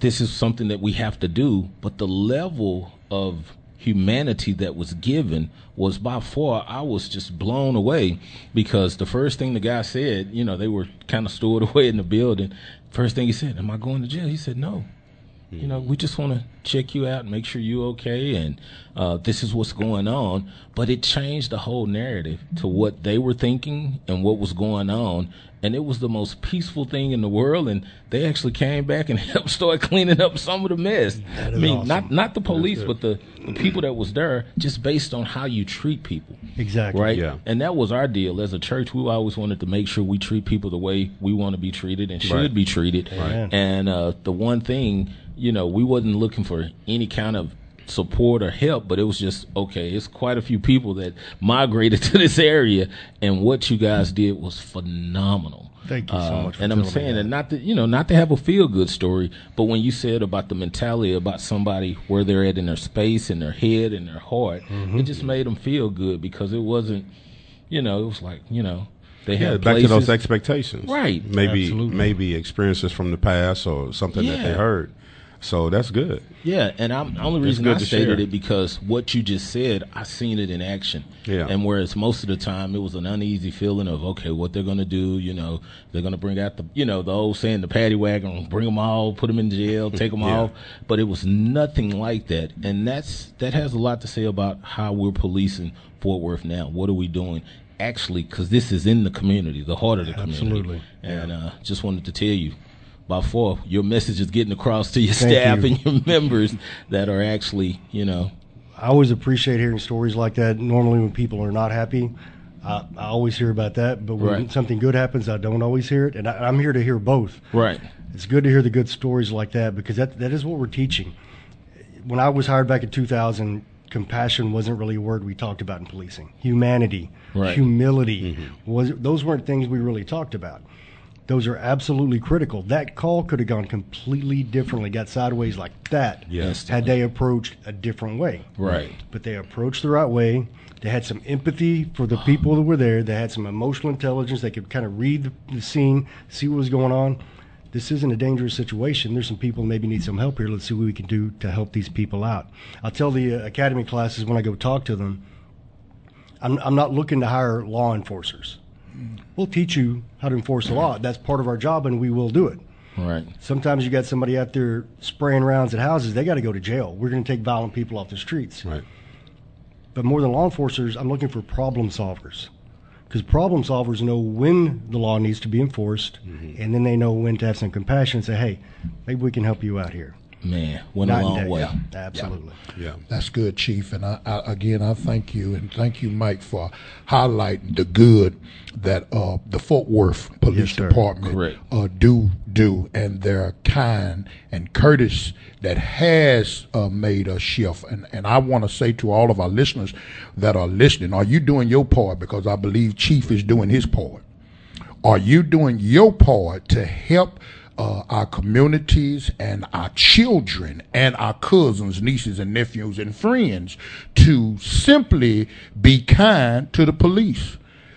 Speaker 8: this is something that we have to do, but the level of humanity that was given was by far I was just blown away because the first thing the guy said, you know, they were kind of stored away in the building. First thing he said, "Am I going to jail?" He said, "No." You know, we just want to check you out and make sure you're okay, and uh, this is what's going on. But it changed the whole narrative to what they were thinking and what was going on, and it was the most peaceful thing in the world. And they actually came back and helped start cleaning up some of the mess. I mean,
Speaker 7: awesome.
Speaker 8: not not the police, but the, the people that was there, just based on how you treat people
Speaker 7: Exactly.
Speaker 8: right?
Speaker 5: Yeah.
Speaker 8: And that was our deal as a church. We always wanted to make sure we treat people the way we want to be treated and should
Speaker 5: Right.
Speaker 8: be treated.
Speaker 7: Right.
Speaker 8: And uh, the one thing, you know, we wasn't looking for any kind of support or help, but it was just okay. It's quite a few people that migrated to this area, and what you guys did was phenomenal.
Speaker 7: Thank you so
Speaker 8: Uh,
Speaker 7: much for
Speaker 8: and I'm saying
Speaker 7: that.
Speaker 8: that not to you know not to have a feel good story, but when you said about the mentality about somebody where they're at in their space, in their head, in their heart,
Speaker 5: Mm-hmm.
Speaker 8: it just made them feel good because it wasn't, you know, it was like you know they
Speaker 5: Yeah,
Speaker 8: had
Speaker 5: back
Speaker 8: places,
Speaker 5: to those expectations.
Speaker 8: Right.
Speaker 5: Maybe
Speaker 7: Absolutely.
Speaker 5: maybe experiences from the past or something that they heard. So that's good.
Speaker 8: Yeah, and I'm the only reason I stated
Speaker 5: share.
Speaker 8: it because what you just said, I seen it in action.
Speaker 5: Yeah.
Speaker 8: And whereas most of the time it was an uneasy feeling of okay, what they're gonna do, you know, they're gonna bring out the, you know, the old saying, the paddy wagon, bring them all, put them in jail, take them
Speaker 5: Yeah.
Speaker 8: off. But it was nothing like that, and that's that has a lot to say about how we're policing Fort Worth now. What are we doing? Actually, because this is in the community, the heart of the community.
Speaker 7: Absolutely.
Speaker 8: And uh, just wanted to tell you, by far, your message is getting across to your
Speaker 7: Thank
Speaker 8: staff
Speaker 7: you.
Speaker 8: and your members that are actually, you know,
Speaker 7: I always appreciate hearing stories like that. Normally, when people are not happy, I, I always hear about that. But when
Speaker 8: Right.
Speaker 7: something good happens, I don't always hear it. And I, I'm here to hear both.
Speaker 8: right.
Speaker 7: It's good to hear the good stories like that because that that is what we're teaching. When I was hired back in 2000, compassion wasn't really a word we talked about in policing. Humanity,
Speaker 8: Right.
Speaker 7: humility mm-hmm. was those weren't things we really talked about. Those are absolutely critical. That call could have gone completely differently, got sideways like that.
Speaker 5: Yes.
Speaker 7: Had they approached a different way
Speaker 8: Right.
Speaker 7: but they approached the right way. They had some empathy for the people that were there. They had some emotional intelligence. They could kind of read the, scene, see what was going on. This isn't a dangerous situation. There's some people maybe need some help here. Let's see what we can do to help these people out. I'll tell the uh, academy classes when I go talk to them. I'm, I'm not looking to hire law enforcers. We'll teach you how to enforce the law. That's part of our job, and we will do it.
Speaker 8: Right.
Speaker 7: Sometimes you got somebody out there spraying rounds at houses. They got to go to jail. We're going to take violent people off the streets.
Speaker 5: Right.
Speaker 7: But more than law enforcers, I'm looking for problem solvers. Because problem solvers know when the law needs to be enforced, mm-hmm. and then they know when to have some compassion and say, hey, maybe we can help you out here.
Speaker 8: Man, went
Speaker 7: Night
Speaker 8: a long way.
Speaker 7: Yeah, absolutely.
Speaker 5: Yeah.
Speaker 4: That's good, Chief. And I, I, again, I thank you and thank you, Mike, for highlighting the good that uh, the Fort Worth Police
Speaker 7: Yes.
Speaker 4: Department
Speaker 8: Correct.
Speaker 4: uh, do do, and their kind and courteous that has uh, made a shift. And and I want to say to all of our listeners that are listening, are you doing your part? Because I believe Chief is doing his part. Are you doing your part to help uh, our communities and our children and our cousins, nieces, and nephews and friends to simply be kind to the police?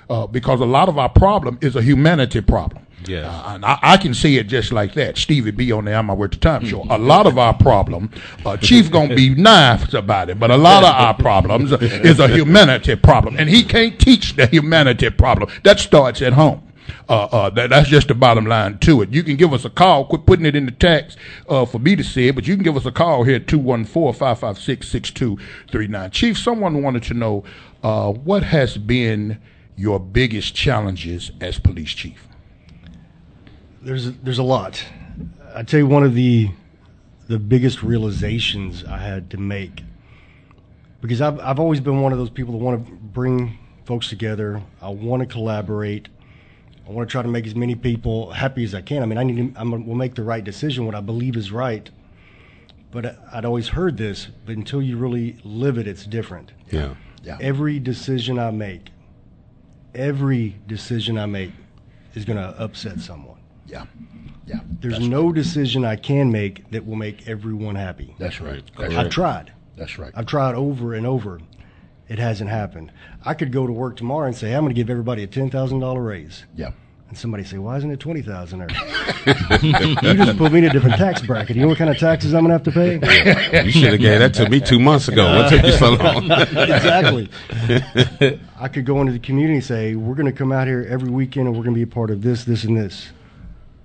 Speaker 4: Uh, because a lot of our problem is a humanity problem.
Speaker 5: Yes.
Speaker 4: Uh, and I, I can see it just like that. Stevie B on the I'm with the time show. A lot of our problem, uh, Chief gonna be nice about it, but a lot of our problems is a humanity problem, and he can't teach the humanity problem. That starts at home. Uh, uh, that, that's just the bottom line to it. You can give us a call. Quit putting it in the text uh, for me to say it, but you can give us a call here at 214-556-6239. Chief, someone wanted to know uh, what has been your biggest challenges as police chief?
Speaker 7: There's there's a lot. I tell you, one of the the biggest realizations I had to make because I've I've always been one of those people that want to bring folks together. I want to collaborate. I want to try to make as many people happy as I can. I mean, I need to, I'm will make the right decision, what I believe is right. But I- I'd always heard this, but until you really live it, it's different.
Speaker 5: Yeah.
Speaker 4: Yeah.
Speaker 7: Every decision I make, every decision I make is going to upset someone.
Speaker 4: Yeah. Yeah.
Speaker 7: There's
Speaker 4: That's
Speaker 7: no
Speaker 4: right.
Speaker 7: decision I can make that will make everyone happy.
Speaker 4: That's right. That's
Speaker 7: I've
Speaker 4: right.
Speaker 7: tried.
Speaker 4: That's right.
Speaker 7: I've tried over and over. It hasn't happened. I could go to work tomorrow and say I'm going to give everybody a ten thousand dollar raise,
Speaker 4: Yeah.
Speaker 7: And somebody say, "Why isn't it twenty thousand there?" you just put me in a different tax bracket. You know what kind of taxes I'm going to have to pay?
Speaker 5: You should have gave that to me two months ago. What took you so long?
Speaker 7: exactly. I could go into the community and say, "We're going to come out here every weekend, and we're going to be a part of this, this, and this."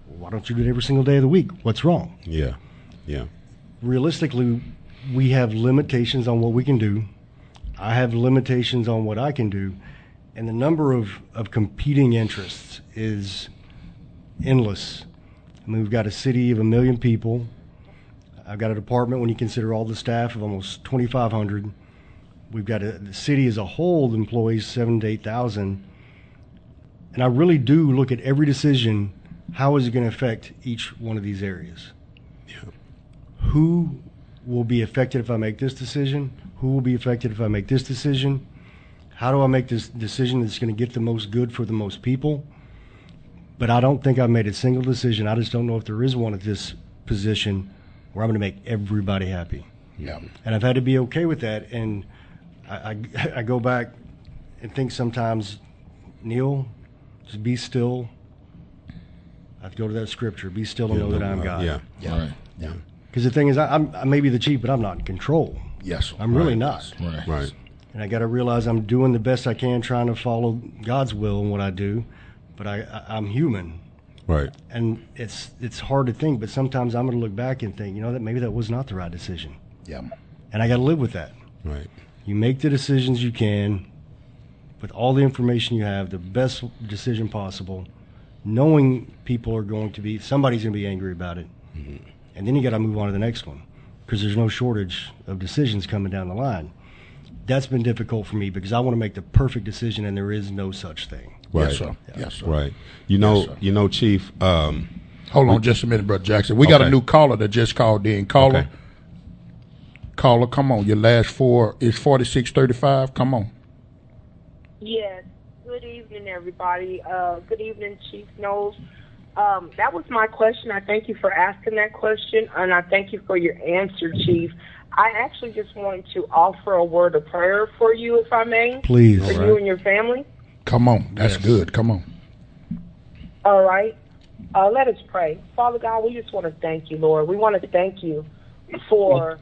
Speaker 7: Why don't you do it every single day of the week? What's wrong?
Speaker 5: Yeah. Yeah.
Speaker 7: realistically, we have limitations on what we can do. I have limitations on what I can do. And the number of, of competing interests is endless. I mean, we've got a city of a million people. I've got a department, when you consider all the staff, of almost 2,500. We've got a, the city as a whole employs seven to 8,000. And I really do look at every decision how is it going to affect each one of these areas? Yeah. who will be affected if I make this decision? Who will be affected if I make this decision? How do I make this decision that's going to get the most good for the most people? But I don't think I've made a single decision. I just don't know if there is one at this position where I'm going to make everybody happy.
Speaker 4: Yeah.
Speaker 7: And I've had to be okay with that. And I, I, I go back and think sometimes, Neil, just be still. I have to go to that scripture. Be still and know that I'm uh, God.
Speaker 5: Yeah.
Speaker 4: Yeah.
Speaker 8: Right.
Speaker 4: Yeah.
Speaker 7: Because the thing is, I, I'm, I may be the chief, but I'm not in control.
Speaker 4: Yes.
Speaker 7: I'm really not.
Speaker 8: Right.
Speaker 5: Right.
Speaker 7: And I got to realize I'm doing the best I can, trying to follow God's will in what I do. But I, I, I'm human,
Speaker 5: Right.
Speaker 7: and it's it's hard to think. But sometimes I'm going to look back and think, you know, that maybe that was not the right decision,
Speaker 4: Yeah.
Speaker 7: and I got to live with that.
Speaker 5: Right.
Speaker 7: You make the decisions you can, with all the information you have, the best decision possible, knowing people are going to be somebody's going to be angry about it, mm-hmm. and then you got to move on to the next one because there's no shortage of decisions coming down the line. That's been difficult for me because I want to make the perfect decision, and there is no such thing.
Speaker 5: Right.
Speaker 4: Yes, sir. Yes, sir.
Speaker 5: Right. You know.
Speaker 4: Yes,
Speaker 5: you know, Chief. Um,
Speaker 4: Hold on just a minute, Brother Jackson. We got a new caller that just called in. Caller.
Speaker 5: Okay.
Speaker 4: Caller, come on. Your last four is 4635. Come on.
Speaker 9: Yes. Good evening, everybody. Uh, good evening, Chief Knowles. Um, that was my question. I thank you for asking that question, and I thank you for your answer, Chief. I actually just wanted to offer a word of prayer for you, if I may,
Speaker 7: Please.
Speaker 9: for
Speaker 5: All
Speaker 9: you and your family.
Speaker 4: Come on. That's good. Come on.
Speaker 9: All right. Uh, let us pray. Father God, we just want to thank you, Lord. We want to thank you for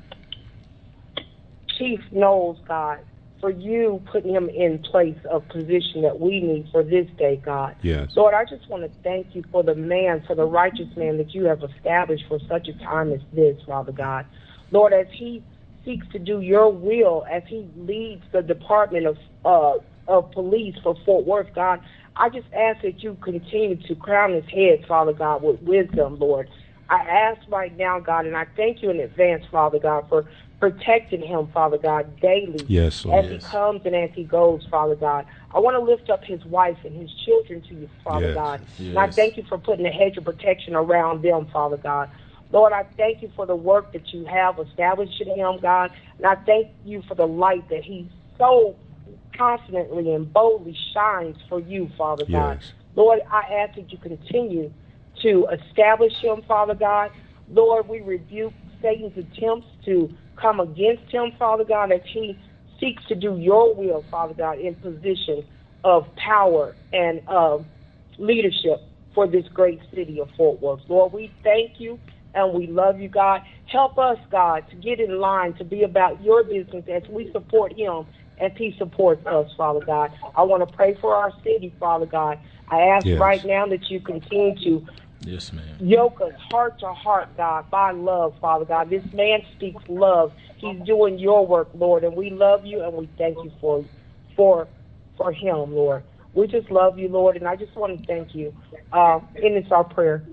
Speaker 9: Chief Knowles, God, for you putting him in place of position that we need for this day, God.
Speaker 5: yes.
Speaker 9: Lord, I just want to thank you for the man, for the righteous man that you have established for such a time as this, Father God. Lord, as he seeks to do your will, as he leads the Department of uh, of Police for Fort Worth, God, I just ask that you continue to crown his head, Father God, with wisdom, Lord. I ask right now, God, and I thank you in advance, Father God, for protecting him, Father God, daily
Speaker 5: Yes, Lord.
Speaker 9: as he comes and as he goes, Father God. I want to lift up his wife and his children to you, Father
Speaker 5: Yes,
Speaker 9: God. And I thank you for putting a hedge of protection around them, Father God. Lord, I thank you for the work that you have established in him, God. And I thank you for the light that he so confidently and boldly shines for you, Father God.
Speaker 5: Yes.
Speaker 9: Lord, I ask that you continue to establish him, Father God. Lord, we rebuke Satan's attempts to come against him, Father God, as he seeks to do your will, Father God, in position of power and of leadership, for this great city of Fort Worth. Lord, we thank you and we love you, God. Help us, God, to get in line to be about your business as we support him as he supports us, Father God. I want to pray for our city, Father God. I ask
Speaker 8: Yes.
Speaker 9: right now that you continue to
Speaker 8: Yes, ma'am.
Speaker 9: yoke us heart to heart, God, by love, Father God. This man speaks love. He's doing your work, Lord, and we love you and we thank you for for for him, Lord. We just love you, Lord, and I just want to thank you. Uh, and it's our prayer.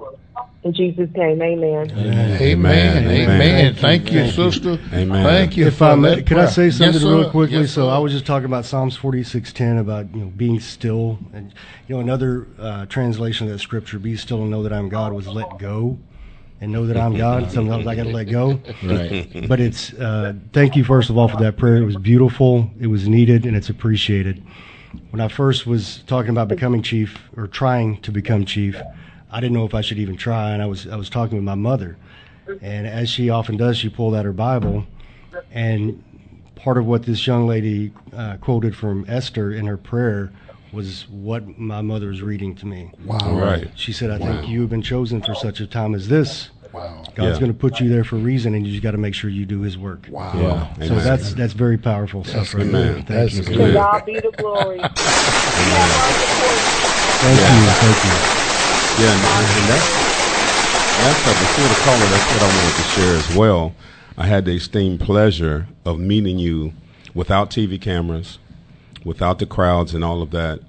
Speaker 9: In Jesus' name, amen.
Speaker 4: Amen.
Speaker 5: Amen.
Speaker 4: Amen. Thank you,
Speaker 7: Thank you.
Speaker 4: sister.
Speaker 5: Amen.
Speaker 4: Thank you.
Speaker 7: If
Speaker 4: for
Speaker 7: I may,
Speaker 4: that
Speaker 7: could I say something
Speaker 4: Yes,
Speaker 7: real quickly?
Speaker 4: Yes,
Speaker 7: so. I was just talking about Psalms forty six ten about you know being still, and you know another uh, translation of that scripture, "Be still and know that I'm God," was "Let go." And know that I'm God. Sometimes I got to let go.
Speaker 8: Right.
Speaker 7: But it's uh, thank you first of all for that prayer. It was beautiful. It was needed, and it's appreciated. When I first was talking about becoming chief or trying to become chief, I didn't know if I should even try, and I was I was talking with my mother, and as she often does, she pulled out her Bible, and part of what this young lady uh, quoted from Esther in her prayer was what my mother was reading to me.
Speaker 4: Wow.
Speaker 5: Right.
Speaker 7: She said, "I
Speaker 5: Wow.
Speaker 7: think you have been chosen for such a time as this.
Speaker 4: Wow.
Speaker 7: God's
Speaker 5: Yeah.
Speaker 7: going to put you there for a reason, and you just got to make sure you do His work."
Speaker 4: Wow.
Speaker 5: Yeah.
Speaker 7: So
Speaker 5: Amen.
Speaker 7: that's that's very powerful stuff right
Speaker 5: Amen.
Speaker 7: there. Thank
Speaker 4: That's
Speaker 7: you.
Speaker 4: good.
Speaker 9: To God be the glory. We have our.
Speaker 7: Thank you. Thank you.
Speaker 5: Yeah, and, and that's that's uh, before the caller. That's what I wanted to share as well. I had the esteemed pleasure of meeting you without TV cameras, without the crowds and all of that,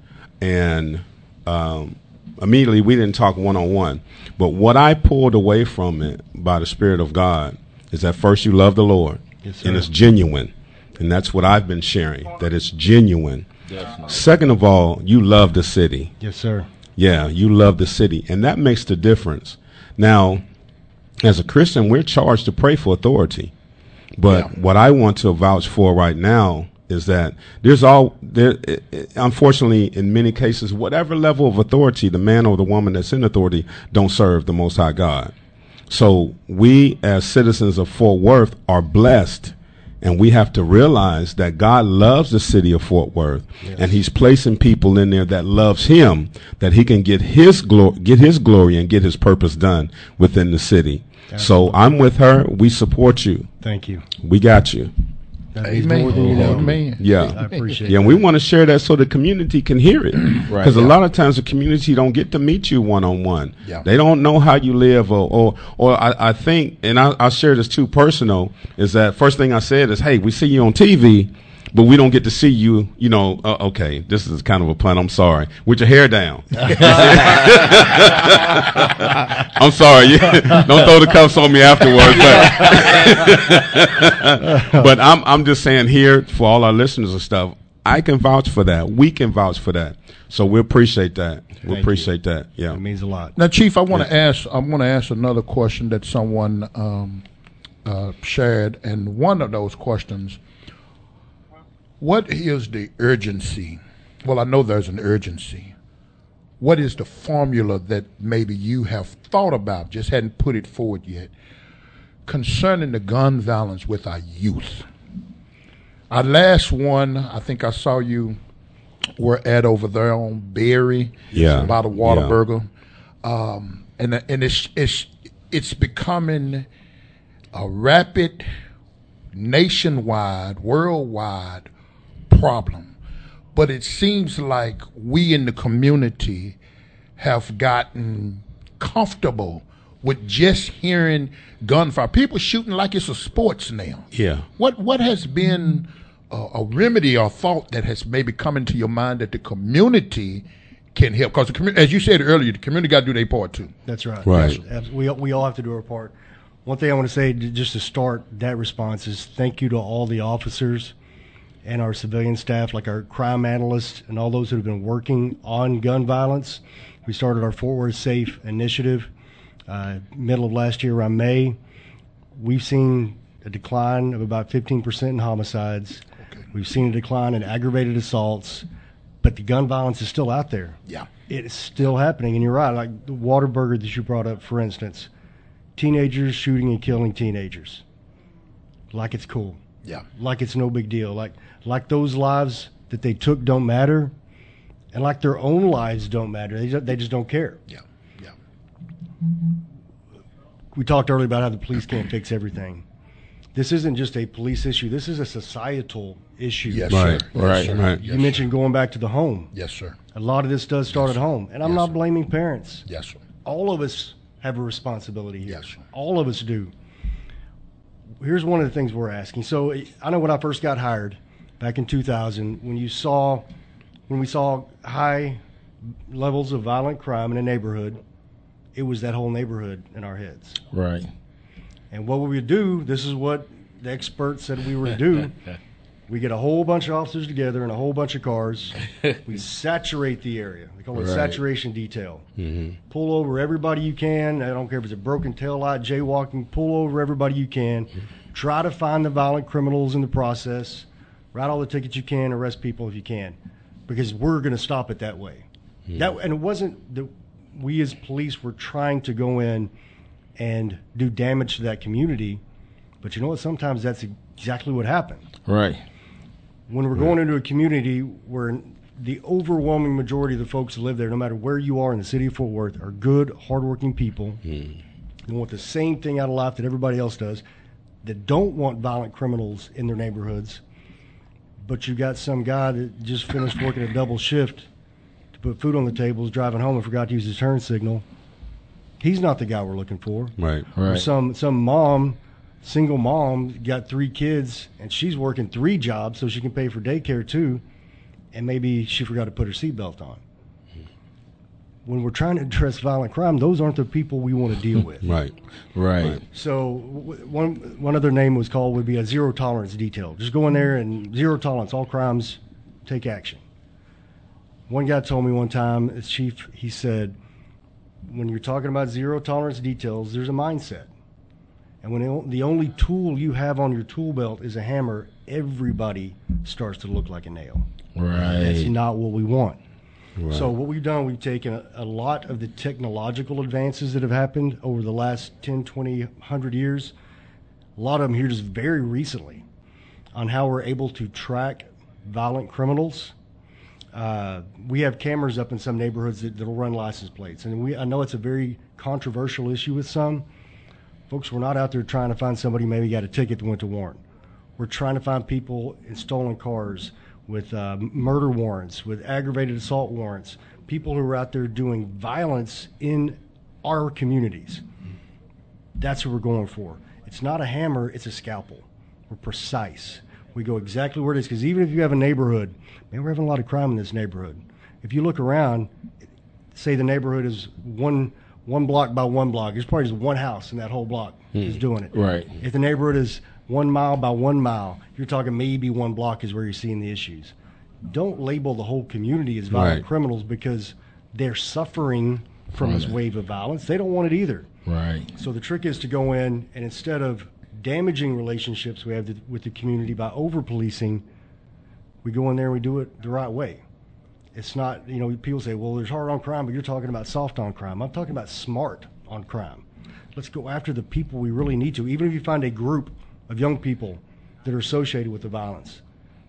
Speaker 5: and um, immediately we didn't talk one on one. But what I pulled away from it by the Spirit of God is that first you love the Lord,
Speaker 7: Yes,
Speaker 5: and it's genuine, and that's what I've been sharing. That it's genuine. Second of all, you love the city.
Speaker 7: Yes, sir.
Speaker 5: Yeah, you love the city, and that makes the difference. Now, as a Christian, we're charged to pray for authority. But
Speaker 4: Yeah.
Speaker 5: what I want to vouch for right now is that there's all there. Unfortunately, in many cases, whatever level of authority the man or the woman that's in authority don't serve the Most High God. So we, as citizens of Fort Worth, are blessed, and we have to realize that God loves the city of Fort Worth, and He's placing people in there that loves Him, that He can get His glory, get His glory, and get His purpose done within the city. So I'm with her. We support you.
Speaker 7: Thank you.
Speaker 5: We got you.
Speaker 7: That
Speaker 4: Amen.
Speaker 7: more than you know.
Speaker 4: Amen.
Speaker 5: Yeah.
Speaker 7: I appreciate
Speaker 5: Yeah, and we want to share that so the community can hear it.
Speaker 8: Right.
Speaker 5: Because a lot of times the community don't get to meet you one on one.
Speaker 4: Yeah.
Speaker 5: They don't know how you live, or or, or I, I think, and I, I share this too personal. Is that first thing I said is, hey, we see you on TV, but we don't get to see you. You know, uh, okay, this is kind of a pun. I'm sorry, with your hair down. I'm sorry. Don't throw the cuffs on me afterwards. But, but I'm I'm just saying here for all our listeners and stuff. I can vouch for that. We can vouch for that. So we appreciate that. We
Speaker 7: you.
Speaker 5: appreciate that. Yeah.
Speaker 7: It means a lot.
Speaker 4: Now, Chief, I want to ask. I want to ask another question that someone um, uh, shared, and one of those questions: What is the urgency? Well, I know there's an urgency. What is the formula that maybe you have thought about, just hadn't put it forward yet, concerning the gun violence with our youth? Our last one, I think I saw you were at over there on Berry,
Speaker 5: Yeah.
Speaker 4: by the
Speaker 5: Yeah.
Speaker 4: Whataburger, um, and and it's it's it's becoming a rapid, nationwide, worldwide problem. But it seems like we in the community have gotten comfortable with just hearing gunfire. People shooting like it's a sports now.
Speaker 5: Yeah.
Speaker 4: What what has been a, a remedy or thought that has maybe come into your mind that the community can help? Because as you said earlier, the community got to do their part too.
Speaker 7: That's right.
Speaker 5: Right.
Speaker 7: Yes, abs- We, we all have to do our part. One thing I want to say, just to start that response, is thank you to all the officers and our civilian staff, like our crime analysts and all those who have been working on gun violence. We started our Fort Worth Safe initiative uh, middle of last year, around May. We've seen a decline of about 15% in homicides. We've seen a decline in aggravated assaults, but the gun violence is still out there
Speaker 4: Yeah.
Speaker 7: it's still happening. And you're right, like the Whataburger that you brought up, for instance, teenagers shooting and killing teenagers, like it's cool,
Speaker 4: Yeah.
Speaker 7: like it's no big deal, like like those lives that they took don't matter, and like their own lives don't matter. They just, they just don't care.
Speaker 4: Yeah. Yeah.
Speaker 7: We talked earlier about how the police can't fix everything. This isn't just a police issue. This is a societal issue.
Speaker 4: Yes,
Speaker 5: Right,
Speaker 4: sir. Yes,
Speaker 5: right,
Speaker 4: sir.
Speaker 5: right.
Speaker 7: You
Speaker 4: Yes,
Speaker 7: mentioned going back to the home.
Speaker 4: Yes, sir.
Speaker 7: A lot of this does start at home, and I'm
Speaker 4: Yes,
Speaker 7: not blaming parents.
Speaker 4: Yes, sir.
Speaker 7: All of us have a responsibility here.
Speaker 4: Yes, sir.
Speaker 7: All of us do. Here's one of the things we're asking. So I know when I first got hired back in 2000, when you saw, when we saw high levels of violent crime in a neighborhood, it was that whole neighborhood in our heads.
Speaker 8: Right.
Speaker 7: And what would we do, this is what the experts said we were to do. We get a whole bunch of officers together in a whole bunch of cars. we saturate the area. We call it
Speaker 8: Right.
Speaker 7: saturation detail. Mm-hmm. Pull over everybody you can. I don't care if it's a broken tail light, jaywalking. Pull over everybody you can. Mm-hmm. Try to find the violent criminals in the process. Write all the tickets you can. Arrest people if you can, because we're going to stop it that way. Hmm. That and it wasn't that we as police were trying to go in and do damage to that community. But you know what? Sometimes that's exactly what happened.
Speaker 8: Right.
Speaker 7: When we're going into a community where the overwhelming majority of the folks that live there, no matter where you are in the city of Fort Worth, are good, hardworking people hmm. who want the same thing out of life that everybody else does, that don't want violent criminals in their neighborhoods. But you've got some guy that just finished working a double shift to put food on the table, is driving home and forgot to use his turn signal. He's not the guy we're looking for.
Speaker 5: Right.
Speaker 7: Or
Speaker 8: Right.
Speaker 7: some some mom, single mom, got three kids and she's working three jobs so she can pay for daycare too, and maybe she forgot to put her seatbelt on. When we're trying to address violent crime, those aren't the people we want to deal hmm. with.
Speaker 5: Right.
Speaker 8: Right.
Speaker 5: Right.
Speaker 7: So w- one one other name was called would be a zero tolerance detail. Just go in there and zero tolerance, all crimes, take action. One guy told me one time, as chief, he said, when you're talking about zero tolerance details, there's a mindset. And when the only tool you have on your tool belt is a hammer, everybody starts to look like a nail.
Speaker 8: Right.
Speaker 7: That's not what we want. So what we've done, we've taken a, a lot of the technological advances that have happened over the last 10, 20, 100 years, a lot of them here just very recently, on how we're able to track violent criminals. Uh, we have cameras up in some neighborhoods that, that'll run license plates, and we I know it's a very controversial issue with some folks. We're not out there trying to find somebody maybe got a ticket that went to warrant. We're trying to find people in stolen cars with uh, murder warrants, with aggravated assault warrants, people who are out there doing violence in our communities. That's what we're going for. It's not a hammer, it's a scalpel. We're precise. We go exactly where it is because even if you have a neighborhood, man, we're having a lot of crime in this neighborhood. If you look around, say the neighborhood is one one block by one block, there's probably just one house in that whole block is doing it.
Speaker 8: Right.
Speaker 7: If the neighborhood is one mile by one mile, you're talking maybe one block is where you're seeing the issues. Don't label the whole community as violent
Speaker 5: Right.
Speaker 7: criminals because they're suffering from this wave of violence. They don't want it either.
Speaker 8: Right.
Speaker 7: So the trick is to go in and instead of damaging relationships we have th- with the community by over policing, we go in there and we do it the right way. It's not, you know, people say, well, there's hard on crime, but you're talking about soft on crime. I'm talking about smart on crime. Let's go after the people we really need to. Even if you find a group of young people that are associated with the violence,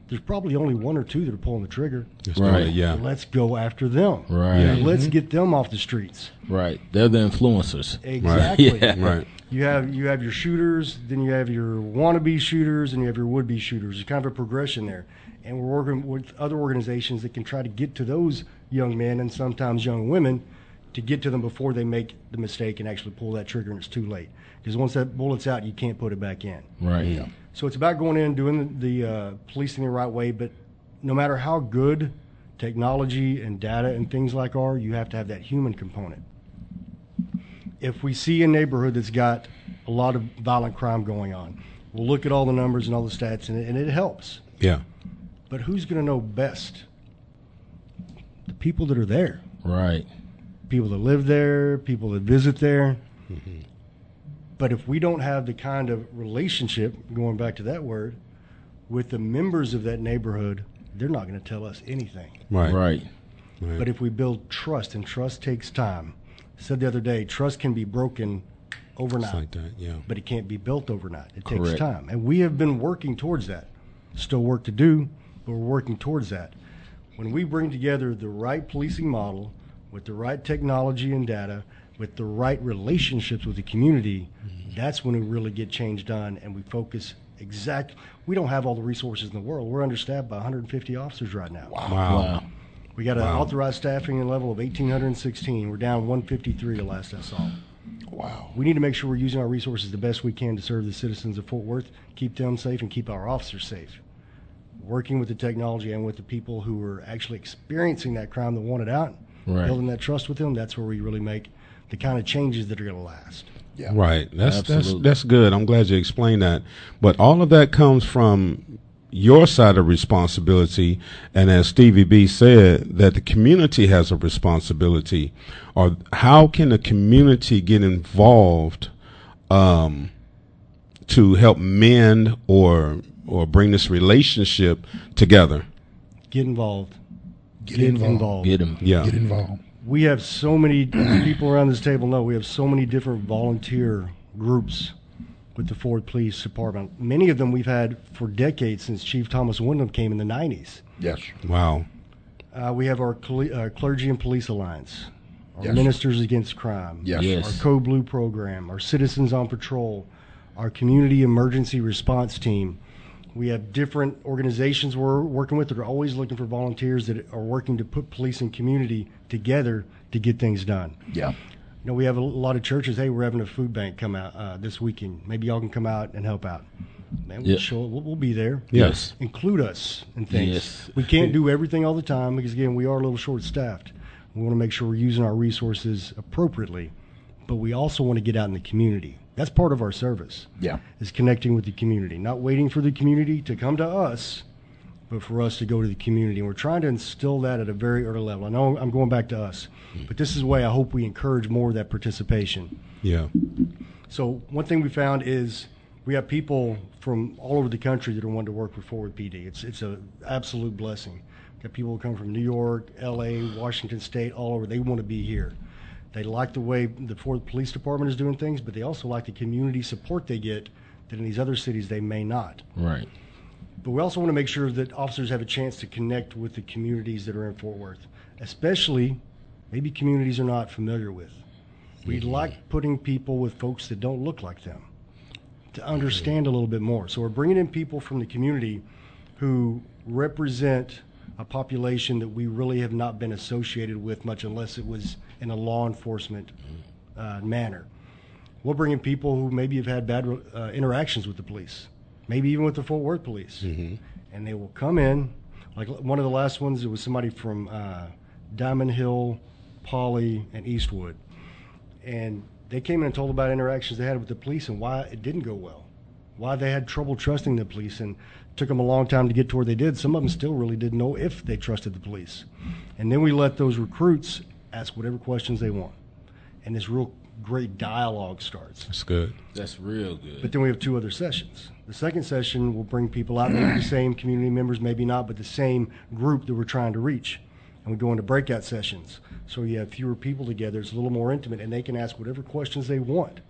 Speaker 7: there's probably only one or two that are pulling the trigger.
Speaker 5: Just
Speaker 8: Right.
Speaker 5: doing it, yeah.
Speaker 7: Let's go after them.
Speaker 8: Right.
Speaker 7: And mm-hmm. let's get them off the streets.
Speaker 8: Right. They're the influencers.
Speaker 7: Exactly.
Speaker 8: Yeah.
Speaker 5: Right.
Speaker 7: You have you have your shooters, then you have your wannabe shooters, and you have your would-be shooters. There's kind of a progression there, and we're working with other organizations that can try to get to those young men and sometimes young women to get to them before they make the mistake and actually pull that trigger, and it's too late. Because once that bullet's out, you can't put it back in.
Speaker 8: Right. Yeah.
Speaker 7: So it's about going in, doing the, the uh, policing the right way. But no matter how good technology and data and things like are, you have to have that human component. If we see a neighborhood that's got a lot of violent crime going on, we'll look at all the numbers and all the stats, and it, and it helps.
Speaker 5: Yeah.
Speaker 7: But who's going to know best? The people that are there,
Speaker 8: Right.
Speaker 7: people that live there, people that visit there. But if we don't have the kind of relationship, going back to that word, with the members of that neighborhood, they're not going to tell us anything.
Speaker 5: Right.
Speaker 8: Right.
Speaker 5: Right.
Speaker 7: But if we build trust, and trust takes time, I said the other day, trust can be broken overnight,
Speaker 5: It's like that. Yeah.
Speaker 7: but it can't be built overnight. It takes time, and we have been working towards that. Still work to do, but we're working towards that. When we bring together the right policing model with the right technology and data, with the right relationships with the community, that's when we really get change done and we focus exact. We don't have all the resources in the world. We're understaffed by 150 officers right now.
Speaker 5: Wow.
Speaker 8: Wow.
Speaker 7: We got an
Speaker 5: Wow.
Speaker 7: authorized staffing level of 1,816. We're down 153 the last I saw.
Speaker 4: Wow.
Speaker 7: We need to make sure we're using our resources the best we can to serve the citizens of Fort Worth, keep them safe, and keep our officers safe. Working with the technology and with the people who are actually experiencing that crime that want it out,
Speaker 8: Right.
Speaker 7: building that trust with them, that's where we really make the kind of changes that are going to last.
Speaker 4: Yeah.
Speaker 5: Right. That's that's
Speaker 8: Absolutely.
Speaker 5: that's good. I'm glad you explained that. But all of that comes from your side of responsibility, and as Stevie B said, that the community has a responsibility. Or how can the community get involved um, to help mend or or bring this relationship together?
Speaker 7: Get involved.
Speaker 4: Get involved.
Speaker 8: Get him.
Speaker 5: Yeah.
Speaker 4: Get involved.
Speaker 7: We have so many people around this table know we have so many different volunteer groups with the Ford Police Department. Many of them we've had for decades since Chief Thomas Windham came in the 90s.
Speaker 4: Yes.
Speaker 5: Wow.
Speaker 7: Uh, we have our cle- uh, Clergy and Police Alliance, our
Speaker 4: Yes.
Speaker 7: Ministers Against Crime,
Speaker 4: Yes.
Speaker 8: Yes.
Speaker 7: our Code Blue program, our Citizens on Patrol, our Community Emergency Response Team. We have different organizations we're working with that are always looking for volunteers that are working to put police and community together to get things done.
Speaker 4: Yeah.
Speaker 7: You know, we have a lot of churches. Hey, we're having a food bank come out uh, this weekend. Maybe y'all can come out and help out. Man, we'll
Speaker 8: Yeah.
Speaker 7: show. We'll, we'll be there.
Speaker 5: Yes.
Speaker 7: Include us in things.
Speaker 8: Yes.
Speaker 7: We can't do everything all the time because again, we are a little short-staffed. We want to make sure we're using our resources appropriately, but we also want to get out in the community. That's part of our service.
Speaker 4: Yeah.
Speaker 7: Is connecting with the community, not waiting for the community to come to us, but for us to go to the community. And we're trying to instill that at a very early level. I know I'm going back to us, but this is the way I hope we encourage more of that participation.
Speaker 5: Yeah.
Speaker 7: So one thing we found is we have people from all over the country that are wanting to work with Fort Worth PD. It's it's a absolute blessing. Got people who come from New York, L.A., Washington State, all over. They want to be here. They like the way the Ford Police Department is doing things, but they also like the community support they get that in these other cities they may not.
Speaker 8: Right.
Speaker 7: But we also want to make sure that officers have a chance to connect with the communities that are in Fort Worth, especially maybe communities are not familiar with. We like putting people with folks that don't look like them to understand a little bit more. So we're bringing in people from the community who represent a population that we really have not been associated with much unless it was in a law enforcement uh, manner. We'll bring in people who maybe have had bad uh, interactions with the police, maybe even with the Fort Worth police, and they will come in. Like one of the last ones, it was somebody from uh, Diamond Hill, Poly, and Eastwood, and they came in and told about interactions they had with the police and why it didn't go well, why they had trouble trusting the police, and took them a long time to get to where they did. Some of them still really didn't know if they trusted the police, and then we let those recruits ask whatever questions they want, and this real great dialogue starts.
Speaker 5: That's good.
Speaker 8: That's real good.
Speaker 7: But then we have two other sessions. The second session will bring people out, maybe the same community members, maybe not, but the same group that we're trying to reach. And we go into breakout sessions. So you have fewer people together. It's a little more intimate, and they can ask whatever questions they want.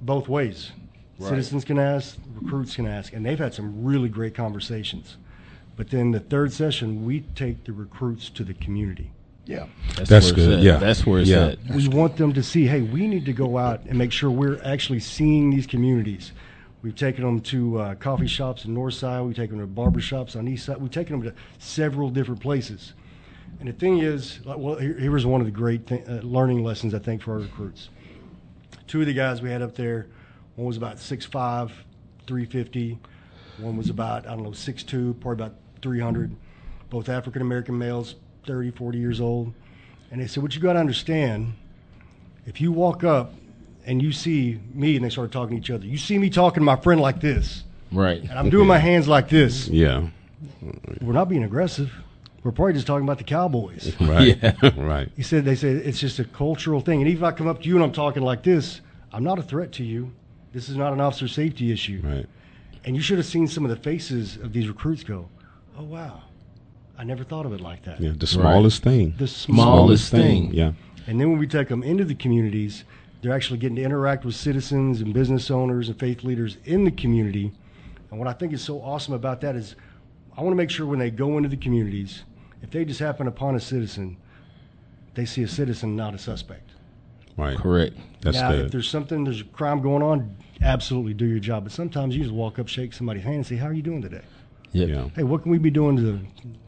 Speaker 7: Both ways. Citizens can ask, recruits can ask, and they've had some really great conversations. But then the third session, we take the recruits to the community.
Speaker 4: Yeah.
Speaker 8: That's,
Speaker 5: That's good, yeah.
Speaker 8: That's where it's
Speaker 5: Yeah.
Speaker 8: at.
Speaker 7: we want them to see, hey, we need to go out and make sure we're actually seeing these communities. We've taken them to uh, coffee shops in North Side. We've taken them to barber shops on East Side. We've taken them to several different places. And the thing is, like, well, here, here was one of the great th- uh, learning lessons I think for our recruits. Two of the guys we had up there, one was about 6'5", 350. One was about, I don't know, 6'2", probably about 300. Both African American males, 30, 40 years old. And they said, what you got to understand, if you walk up and you see me, and they started talking to each other, you see me talking to my friend like this,
Speaker 8: Right.
Speaker 7: and I'm doing my hands like this,
Speaker 5: Yeah.
Speaker 7: we're not being aggressive. We're probably just talking about the Cowboys.
Speaker 5: Right.
Speaker 8: Yeah.
Speaker 5: right.
Speaker 7: He said, they say it's just a cultural thing. And even if I come up to you and I'm talking like this, I'm not a threat to you. This is not an officer safety issue.
Speaker 5: Right.
Speaker 7: And you should have seen some of the faces of these recruits go, oh, wow. I never thought of it like that.
Speaker 5: Yeah. The smallest thing.
Speaker 7: The
Speaker 8: Smallest thing.
Speaker 5: Yeah.
Speaker 7: And then when we take them into the communities, they're actually getting to interact with citizens and business owners and faith leaders in the community. And what I think is so awesome about that is I want to make sure when they go into the communities, if they just happen upon a citizen, they see a citizen, not a suspect.
Speaker 5: Right.
Speaker 8: Correct.
Speaker 5: That's
Speaker 7: now, if there's something, there's a crime going on, absolutely do your job. But sometimes you just walk up, shake somebody's hand, and say, "How are you doing today?
Speaker 8: Yep.
Speaker 5: Yeah.
Speaker 7: Hey, what can we be doing to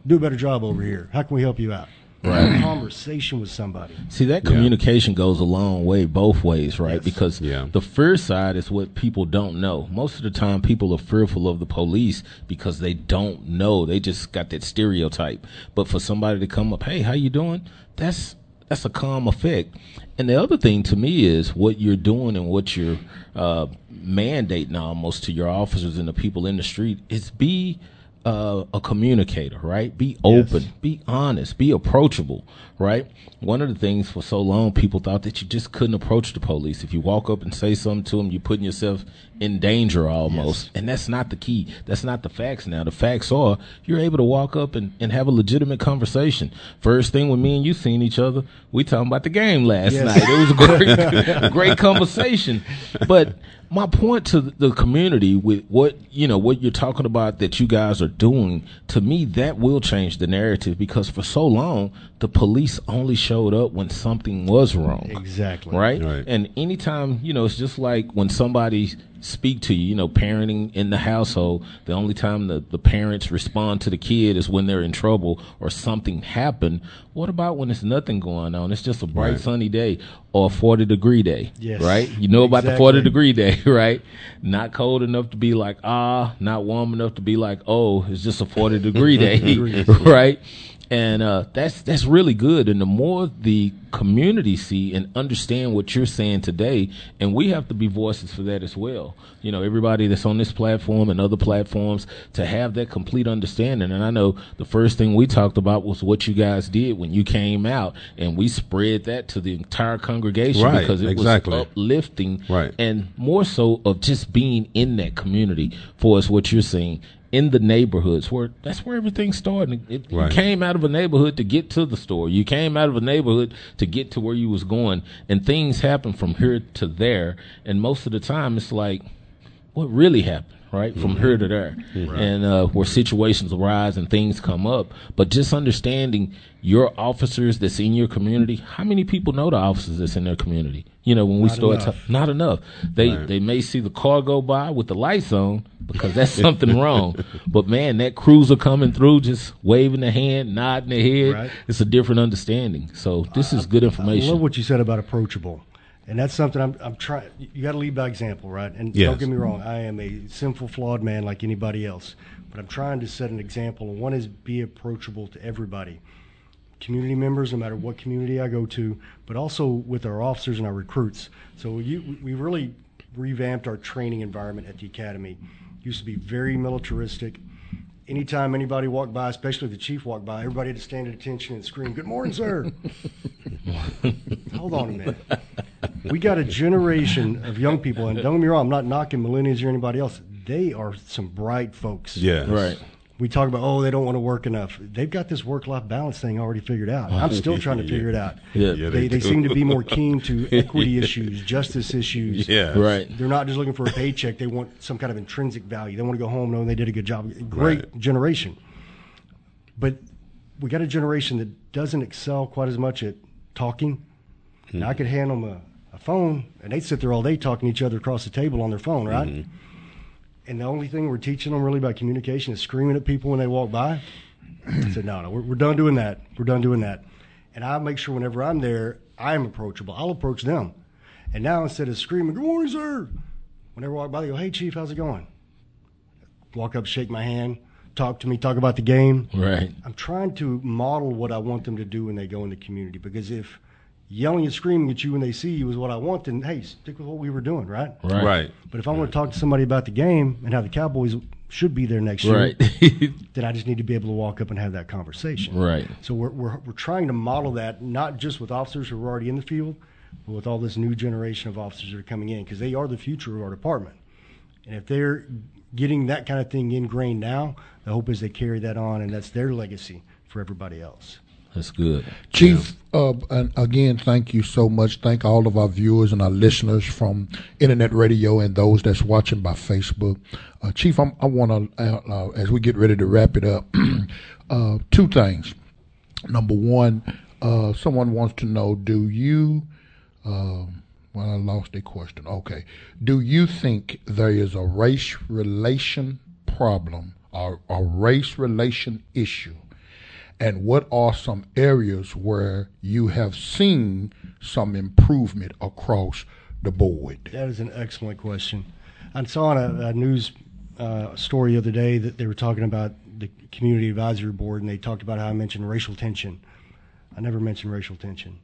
Speaker 7: do a better job over here? How can we help you out?"
Speaker 8: Right.
Speaker 7: A conversation with somebody.
Speaker 8: See that
Speaker 5: Yeah.
Speaker 8: communication goes a long way both ways, right?
Speaker 7: Yes.
Speaker 8: Because
Speaker 5: Yeah.
Speaker 8: the fear side is what people don't know. Most of the time, people are fearful of the police because they don't know. They just got that stereotype. But for somebody to come up, hey, how you doing? That's that's a calm effect. And the other thing to me is what you're doing and what you're uh, mandating almost to your officers and the people in the street is be uh, a communicator, right? Be open, be honest, be approachable, right? One of the things for so long, people thought that you just couldn't approach the police. If you walk up and say something to them, you're putting yourself in danger almost. And that's not the key. That's not the facts now. The facts are you're able to walk up and, and have a legitimate conversation. First thing when me and you seen each other, we talking about the game last
Speaker 7: Yes.
Speaker 8: night. It was a great, great conversation. But my point to the community with what you know what you're talking about that you guys are doing to me that will change the narrative because for so long the police only showed up when something was wrong
Speaker 7: Exactly.
Speaker 8: right?
Speaker 5: Right.
Speaker 8: And anytime, you know, it's just like when somebody speak to you, you know, parenting in the household, the only time the, the parents respond to the kid is when they're in trouble or something happened. What about when there's nothing going on? It's just a bright
Speaker 5: Right.
Speaker 8: sunny day or a 40 degree day,
Speaker 7: Yes.
Speaker 8: right? You know about the 40 degree day, right? Not cold enough to be like, ah, not warm enough to be like, oh, it's just a 40 degree day, right? And uh, that's that's really good. And the more the community see and understand what you're saying today, and we have to be voices for that as well. You know, everybody that's on this platform and other platforms to have that complete understanding. And I know the first thing we talked about was what you guys did when you came out, and we spread that to the entire congregation
Speaker 5: Right,
Speaker 8: because it
Speaker 5: exactly.
Speaker 8: was uplifting,
Speaker 5: Right.
Speaker 8: and more so of just being in that community for us. What you're saying. In the neighborhoods, where that's where everything started. It,
Speaker 5: Right.
Speaker 8: You came out of a neighborhood to get to the store. You came out of a neighborhood to get to where you was going, and things happen from here to there. And most of the time, it's like, what really happened, right? From here to there, and uh, where situations arise and things come up. But just understanding your officers that's in your community. How many people know the officers that's in their community? You know, when we
Speaker 7: Not
Speaker 8: start,
Speaker 7: enough.
Speaker 8: to, not enough. They
Speaker 5: Right.
Speaker 8: they may see the car go by with the lights on because that's something wrong. But man, that cruiser coming through, just waving the hand, nodding the head,
Speaker 7: Right.
Speaker 8: it's a different understanding. So this is good information.
Speaker 7: I love what you said about approachable. And that's something I'm, I'm trying. You got to lead by example, right? And
Speaker 5: Yes.
Speaker 7: don't get me wrong, I am a sinful, flawed man like anybody else. But I'm trying to set an example. And one is be approachable to everybody, community members, no matter what community I go to, but also with our officers and our recruits. So you, we really revamped our training environment at the academy. Used to be very militaristic. Anytime anybody walked by, especially the chief walked by, everybody had to stand at attention and scream, "Good morning, sir." Hold on a minute. We got a generation of young people, and don't get me wrong, I'm not knocking millennials or anybody else. They are some bright folks.
Speaker 5: Yeah.
Speaker 8: right.
Speaker 7: We talk about, oh, they don't want to work enough. They've got this work life balance thing already figured out. I'm still trying to figure it out.
Speaker 8: Yeah.
Speaker 5: Yeah,
Speaker 7: They,
Speaker 5: they
Speaker 7: they seem to be more keen to equity issues, justice issues.
Speaker 5: Yeah.
Speaker 8: Right.
Speaker 7: They're not just looking for a paycheck. They want some kind of intrinsic value. They want to go home knowing they did a good job. Great
Speaker 5: Right.
Speaker 7: generation. But we got a generation that doesn't excel quite as much at talking. Hmm. Now, I could hand them a, a phone, and they'd sit there all day talking to each other across the table on their phone, right? Mm-hmm. And the only thing we're teaching them really about communication is screaming at people when they walk by. I said, no, no, we're, we're done doing that. We're done doing that. And I make sure whenever I'm there, I'm approachable. I'll approach them. And now instead of screaming, good morning, sir, whenever I walk by, they go, hey, chief, how's it going? Walk up, shake my hand, talk to me, talk about the game.
Speaker 8: Right.
Speaker 7: I'm trying to model what I want them to do when they go in the community. Because if yelling and screaming at you when they see you is what I want, then hey, stick with what we were doing, right?
Speaker 8: Right.
Speaker 5: Right.
Speaker 7: But if I want to talk to somebody about the game and how the Cowboys should be there next year,
Speaker 8: Right.
Speaker 7: then I just need to be able to walk up and have that conversation.
Speaker 8: right.
Speaker 7: So we're, we're, we're trying to model that not just with officers who are already in the field, but with all this new generation of officers that are coming in because they are the future of our department. And if they're getting that kind of thing ingrained now, the hope is they carry that on and that's their legacy for everybody else.
Speaker 8: That's good.
Speaker 4: Chief, uh, and again, thank you so much. Thank all of our viewers and our listeners from internet radio and those that's watching by Facebook. Uh, Chief, I'm, I want to, uh, uh, as we get ready to wrap it up, uh, two things. Number one, uh, someone wants to know: Do you Um, well, I lost a question. Okay. Do you think there is a race relation problem or a race relation issue? And what are some areas where you have seen some improvement across the board?
Speaker 7: That is an excellent question. I saw on a, a news uh, story the other day that they were talking about the community advisory board, and they talked about how I mentioned racial tension. I never mentioned racial tension.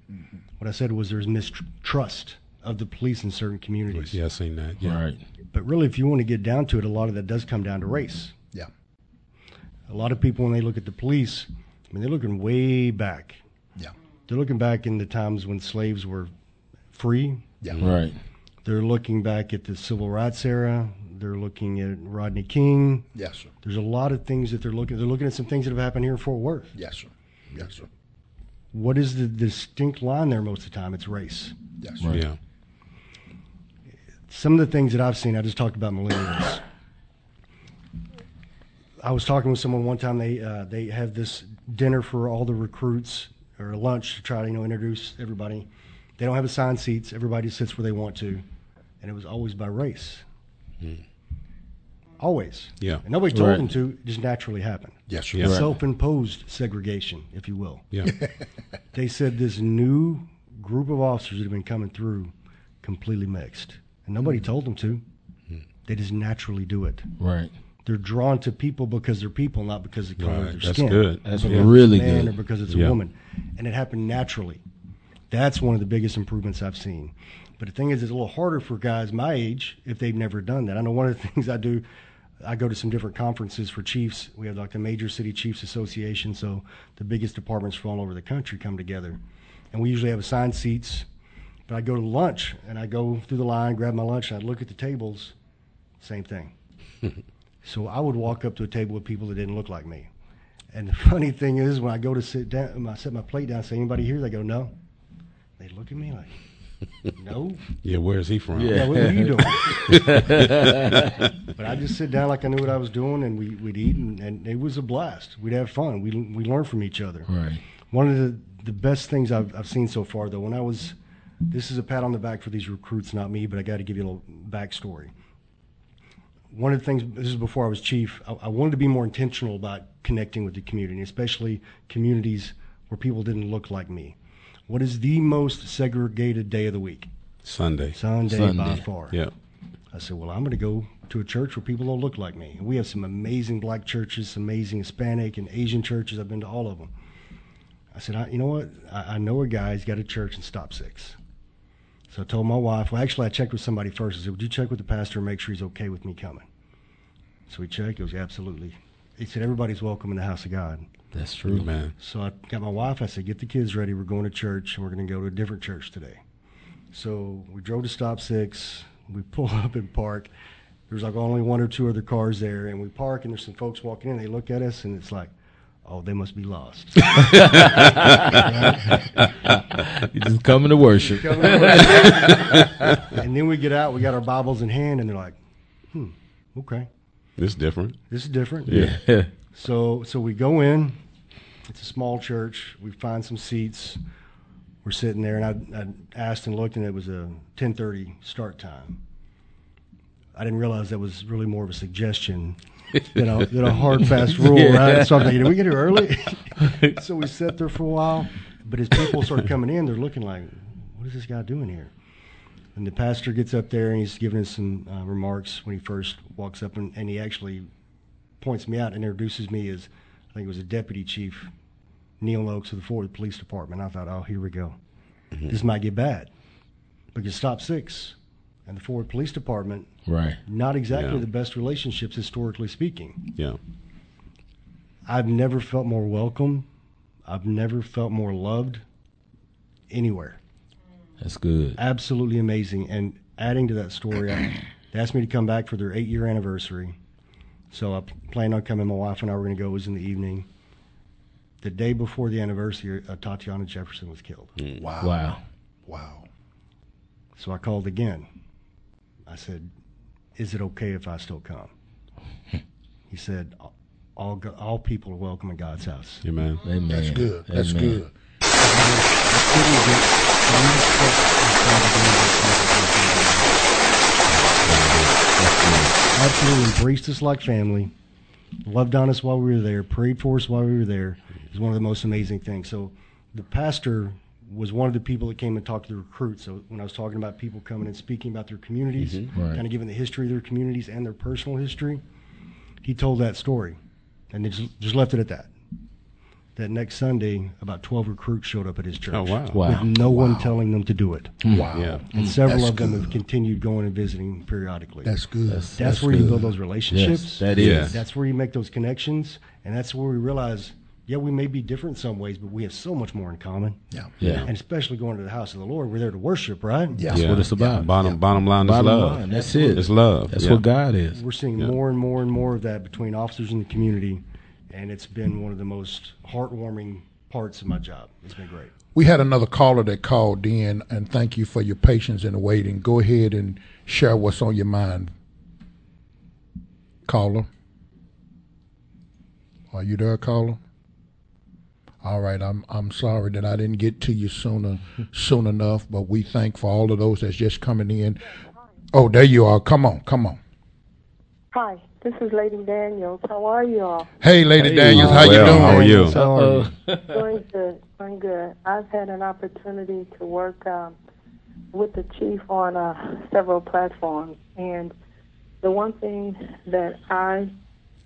Speaker 7: What I said was there's mistrust of the police in certain communities.
Speaker 5: Yeah, I've seen that. Yeah.
Speaker 8: Right.
Speaker 7: But really, if you want to get down to it, a lot of that does come down to race.
Speaker 4: Yeah.
Speaker 7: A lot of people, when they look at the police, I mean, they're looking way back.
Speaker 4: Yeah.
Speaker 7: They're looking back in the times when slaves were free.
Speaker 4: Yeah.
Speaker 8: Right.
Speaker 7: They're looking back at the civil rights era. They're looking at Rodney King.
Speaker 4: Yes, sir.
Speaker 7: There's a lot of things that they're looking. They're looking at some things that have happened here in Fort Worth.
Speaker 4: Yes, sir. Yes, sir.
Speaker 7: What is the distinct line there most of the time? It's race.
Speaker 4: Yes, sir.
Speaker 8: Right.
Speaker 5: Yeah.
Speaker 7: Some of the things that I've seen, I just talked about millennials. I was talking with someone one time. They uh, they have this dinner for all the recruits or lunch to try to you know introduce everybody. They don't have assigned seats. Everybody sits where they want to, and it was always by race. Hmm. Always.
Speaker 5: Yeah.
Speaker 7: And nobody told
Speaker 8: Right.
Speaker 7: them to. It just naturally happened.
Speaker 4: Yes, sir.
Speaker 5: Yeah. Right.
Speaker 7: Self-imposed segregation, if you will.
Speaker 5: Yeah.
Speaker 7: They said this new group of officers that have been coming through completely mixed, and nobody hmm. told them to. Hmm. They just naturally do it.
Speaker 8: Right.
Speaker 7: They're drawn to people because they're people, not because of the color
Speaker 5: Right.
Speaker 7: of their
Speaker 5: That's
Speaker 7: skin.
Speaker 5: good.
Speaker 8: That's
Speaker 7: Because
Speaker 8: really
Speaker 7: it's a man
Speaker 8: good.
Speaker 7: Or because it's
Speaker 5: Yeah.
Speaker 7: a woman, and it happened naturally. That's one of the biggest improvements I've seen. But the thing is, it's a little harder for guys my age if they've never done that. I know one of the things I do. I go to some different conferences for chiefs. We have like the Major City Chiefs Association, so the biggest departments from all over the country come together, and we usually have assigned seats. But I go to lunch and I go through the line, grab my lunch, and I look at the tables. Same thing. so I would walk up to a table with people that didn't look like me. And the funny thing is, when I go to sit down, I set my plate down, say anybody here? They go no. They look at me like, no.
Speaker 5: Yeah. Where's he from?
Speaker 7: Yeah, what are you doing? but I just sit down like I knew what I was doing, and we, we'd eat, and, and it was a blast. We'd have fun. We we learned from each other.
Speaker 8: Right.
Speaker 7: One of the, the best things I've, I've seen so far, though, when I was, this is a pat on the back for these recruits, not me, but I got to give you a little backstory. One of the things, this is before I was chief, I, I wanted to be more intentional about connecting with the community, especially communities where people didn't look like me. What is the most segregated day of the week?
Speaker 5: Sunday.
Speaker 7: Sunday, by far.
Speaker 5: Yeah.
Speaker 7: I said, well, I'm going to go to a church where people don't look like me. And we have some amazing black churches, some amazing Hispanic and Asian churches. I've been to all of them. I said, I, you know what? I, I know a guy. He's got a church in Stop Six. So I told my wife. Well, actually, I checked with somebody first. I said, would you check with the pastor and make sure he's okay with me coming? So he checked. He goes, absolutely. He said, everybody's welcome in the house of God.
Speaker 8: That's true. Mm-hmm.
Speaker 5: Man.
Speaker 7: So I got my wife. I said, "Get the kids ready. We're going to church, and we're going to go to a different church today." So we drove to Stop Six. We pull up and park. There's like only one or two other cars there, and we park, and there's some folks walking in. They look at us, and it's like, "Oh, they must be lost."
Speaker 8: You just coming to worship.
Speaker 7: and then we get out. We got our Bibles in hand, and they're like, "Hmm, okay,
Speaker 5: It's different.
Speaker 7: this is different."
Speaker 5: Yeah.
Speaker 7: So so we go in. It's a small church. We find some seats. We're sitting there, and I, I asked and looked, and it was a 10:30 start time. I didn't realize that was really more of a suggestion than a, than a hard fast rule, right? So I'm thinking, did we get here early? so we sat there for a while, but as people started coming in, they're looking like, what is this guy doing here? And the pastor gets up there and he's giving us some uh, remarks when he first walks up, and, and he actually points me out and introduces me as I think it was a deputy chief, Neil Noakes of the Fort Police Department. I thought, oh, here we go. This might get bad because Stop Six and the Fort Worth Police Department
Speaker 8: Right.
Speaker 7: not exactly
Speaker 5: Yeah.
Speaker 7: the best relationships historically speaking.
Speaker 5: Yeah.
Speaker 7: I've never felt more welcome. I've never felt more loved anywhere.
Speaker 8: That's good.
Speaker 7: Absolutely amazing. And adding to that story, I, they asked me to come back for their eight year anniversary. So I planned on coming. My wife and I were going to go. It was in the evening. The day before the anniversary, uh, Tatiana Jefferson was killed.
Speaker 4: Wow.
Speaker 8: Wow.
Speaker 4: Wow.
Speaker 7: So I called again. I said, Is it okay if I still come? he said, all, all people are welcome in God's house.
Speaker 5: Amen.
Speaker 8: Amen.
Speaker 4: That's good. That's good.
Speaker 7: Absolutely embraced us like family, loved on us while we were there, prayed for us while we were there. It was one of the most amazing things. So the pastor was one of the people that came and talked to the recruits. So when I was talking about people coming and speaking about their communities,
Speaker 8: Mhm. Right.
Speaker 7: kind of giving the history of their communities and their personal history, he told that story, and they just, just left it at that. That next Sunday, about twelve recruits showed up at his church.
Speaker 5: Oh, wow.
Speaker 8: Wow.
Speaker 7: With no one telling them to do it.
Speaker 4: Wow.
Speaker 5: Yeah.
Speaker 7: And several
Speaker 4: That's
Speaker 7: of them
Speaker 4: good.
Speaker 7: have continued going and visiting periodically.
Speaker 4: That's good.
Speaker 8: That's-
Speaker 7: That's that's where you build those relationships.
Speaker 8: Yes, that
Speaker 5: Yeah.
Speaker 8: is.
Speaker 7: That's where you make those connections, and that's where we realize, yeah, we may be different in some ways, but we have so much more in common.
Speaker 4: yeah.
Speaker 8: Yeah.
Speaker 7: And especially going to the house of the Lord, we're there to worship, right?
Speaker 4: Yeah.
Speaker 8: That's what it's about.
Speaker 5: Bottom bottom line
Speaker 8: Bottom
Speaker 5: is love.
Speaker 8: line, that's it.
Speaker 5: It's love.
Speaker 8: That's
Speaker 5: Yeah.
Speaker 8: what God is.
Speaker 7: We're seeing
Speaker 5: Yeah.
Speaker 7: more and more and more of that between officers in the community, and it's been one of the most heartwarming parts of my job. It's been great.
Speaker 4: We had another caller that called in, and thank you for your patience in waiting. Go ahead and share what's on your mind. Caller. Are you there, caller? All right, I'm I'm sorry that I didn't get to you sooner soon enough, but we thank for all of those that's just coming in. Oh, there you are. Come on, come on.
Speaker 10: Hi, this is Lady Daniels. How are you all?
Speaker 4: Hey, Lady
Speaker 8: Hey.
Speaker 4: Daniels, how you doing?
Speaker 5: how are you?
Speaker 7: How are you?
Speaker 8: Uh-oh.
Speaker 10: Doing good. Doing good. I've had an opportunity to work um, with the chief on uh, several platforms, and the one thing that I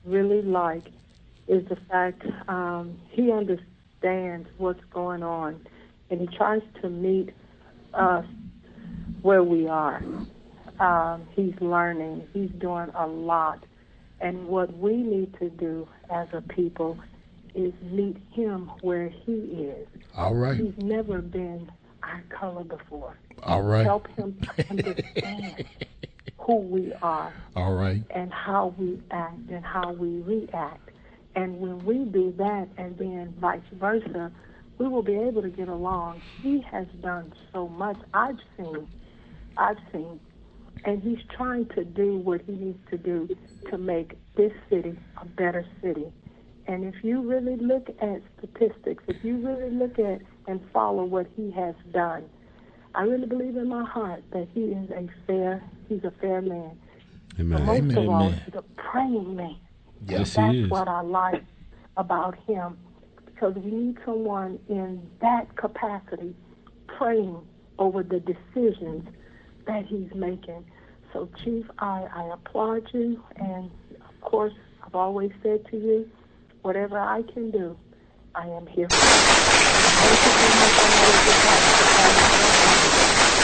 Speaker 10: really like is the fact um, he understands what's going on, and he tries to meet us where we are. Um, he's learning. He's doing a lot. And what we need to do as a people is meet him where he is.
Speaker 4: All right,
Speaker 10: He's never been our color before.
Speaker 4: all right,
Speaker 10: Help him understand who we are
Speaker 4: all right.
Speaker 10: and how we act and how we react. And when we do that and then vice versa, we will be able to get along. He has done so much. I've seen, I've seen, and he's trying to do what he needs to do to make this city a better city. And if you really look at statistics, if you really look at and follow what he has done, I really believe in my heart that he is a fair, he's a fair man. But
Speaker 5: Amen.
Speaker 10: most
Speaker 4: Amen.
Speaker 10: of all, he's a praying man.
Speaker 8: Yes,
Speaker 10: That's
Speaker 8: he is.
Speaker 10: what I like about him because we need someone in that capacity praying over the decisions that he's making. So, Chief, I, I applaud you, and of course, I've always said to you, whatever I can do, I am here for you. Thank you so much. I know it's a task to have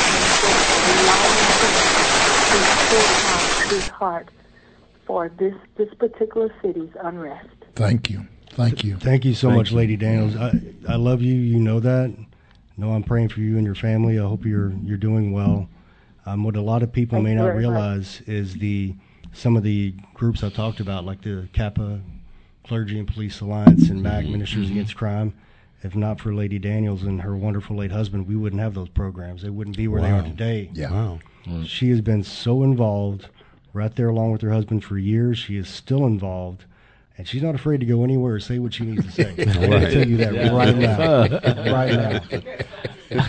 Speaker 10: and just allowing him to pour out his heart for this, this particular city's unrest.
Speaker 4: Thank you, thank you.
Speaker 7: Thank you so
Speaker 8: Thank
Speaker 7: much,
Speaker 8: you.
Speaker 7: Lady Daniels. I, I love you. You know that. No, I'm praying for you and your family. I hope you're you're doing well. Um, what a lot of people
Speaker 10: Thank
Speaker 7: may not
Speaker 10: very much.
Speaker 7: realize is the some of the groups I talked about, like the CAPA Clergy and Police Alliance and MAC Ministers Against Crime. If not for Lady Daniels and her wonderful late husband, we wouldn't have those programs. They wouldn't be where they are today.
Speaker 4: Yeah.
Speaker 5: Wow.
Speaker 7: She has been so involved right there along with her husband for years. She is still involved. And she's not afraid to go anywhere or say what she needs to say. I can
Speaker 5: Right.
Speaker 7: tell you that right now. right now.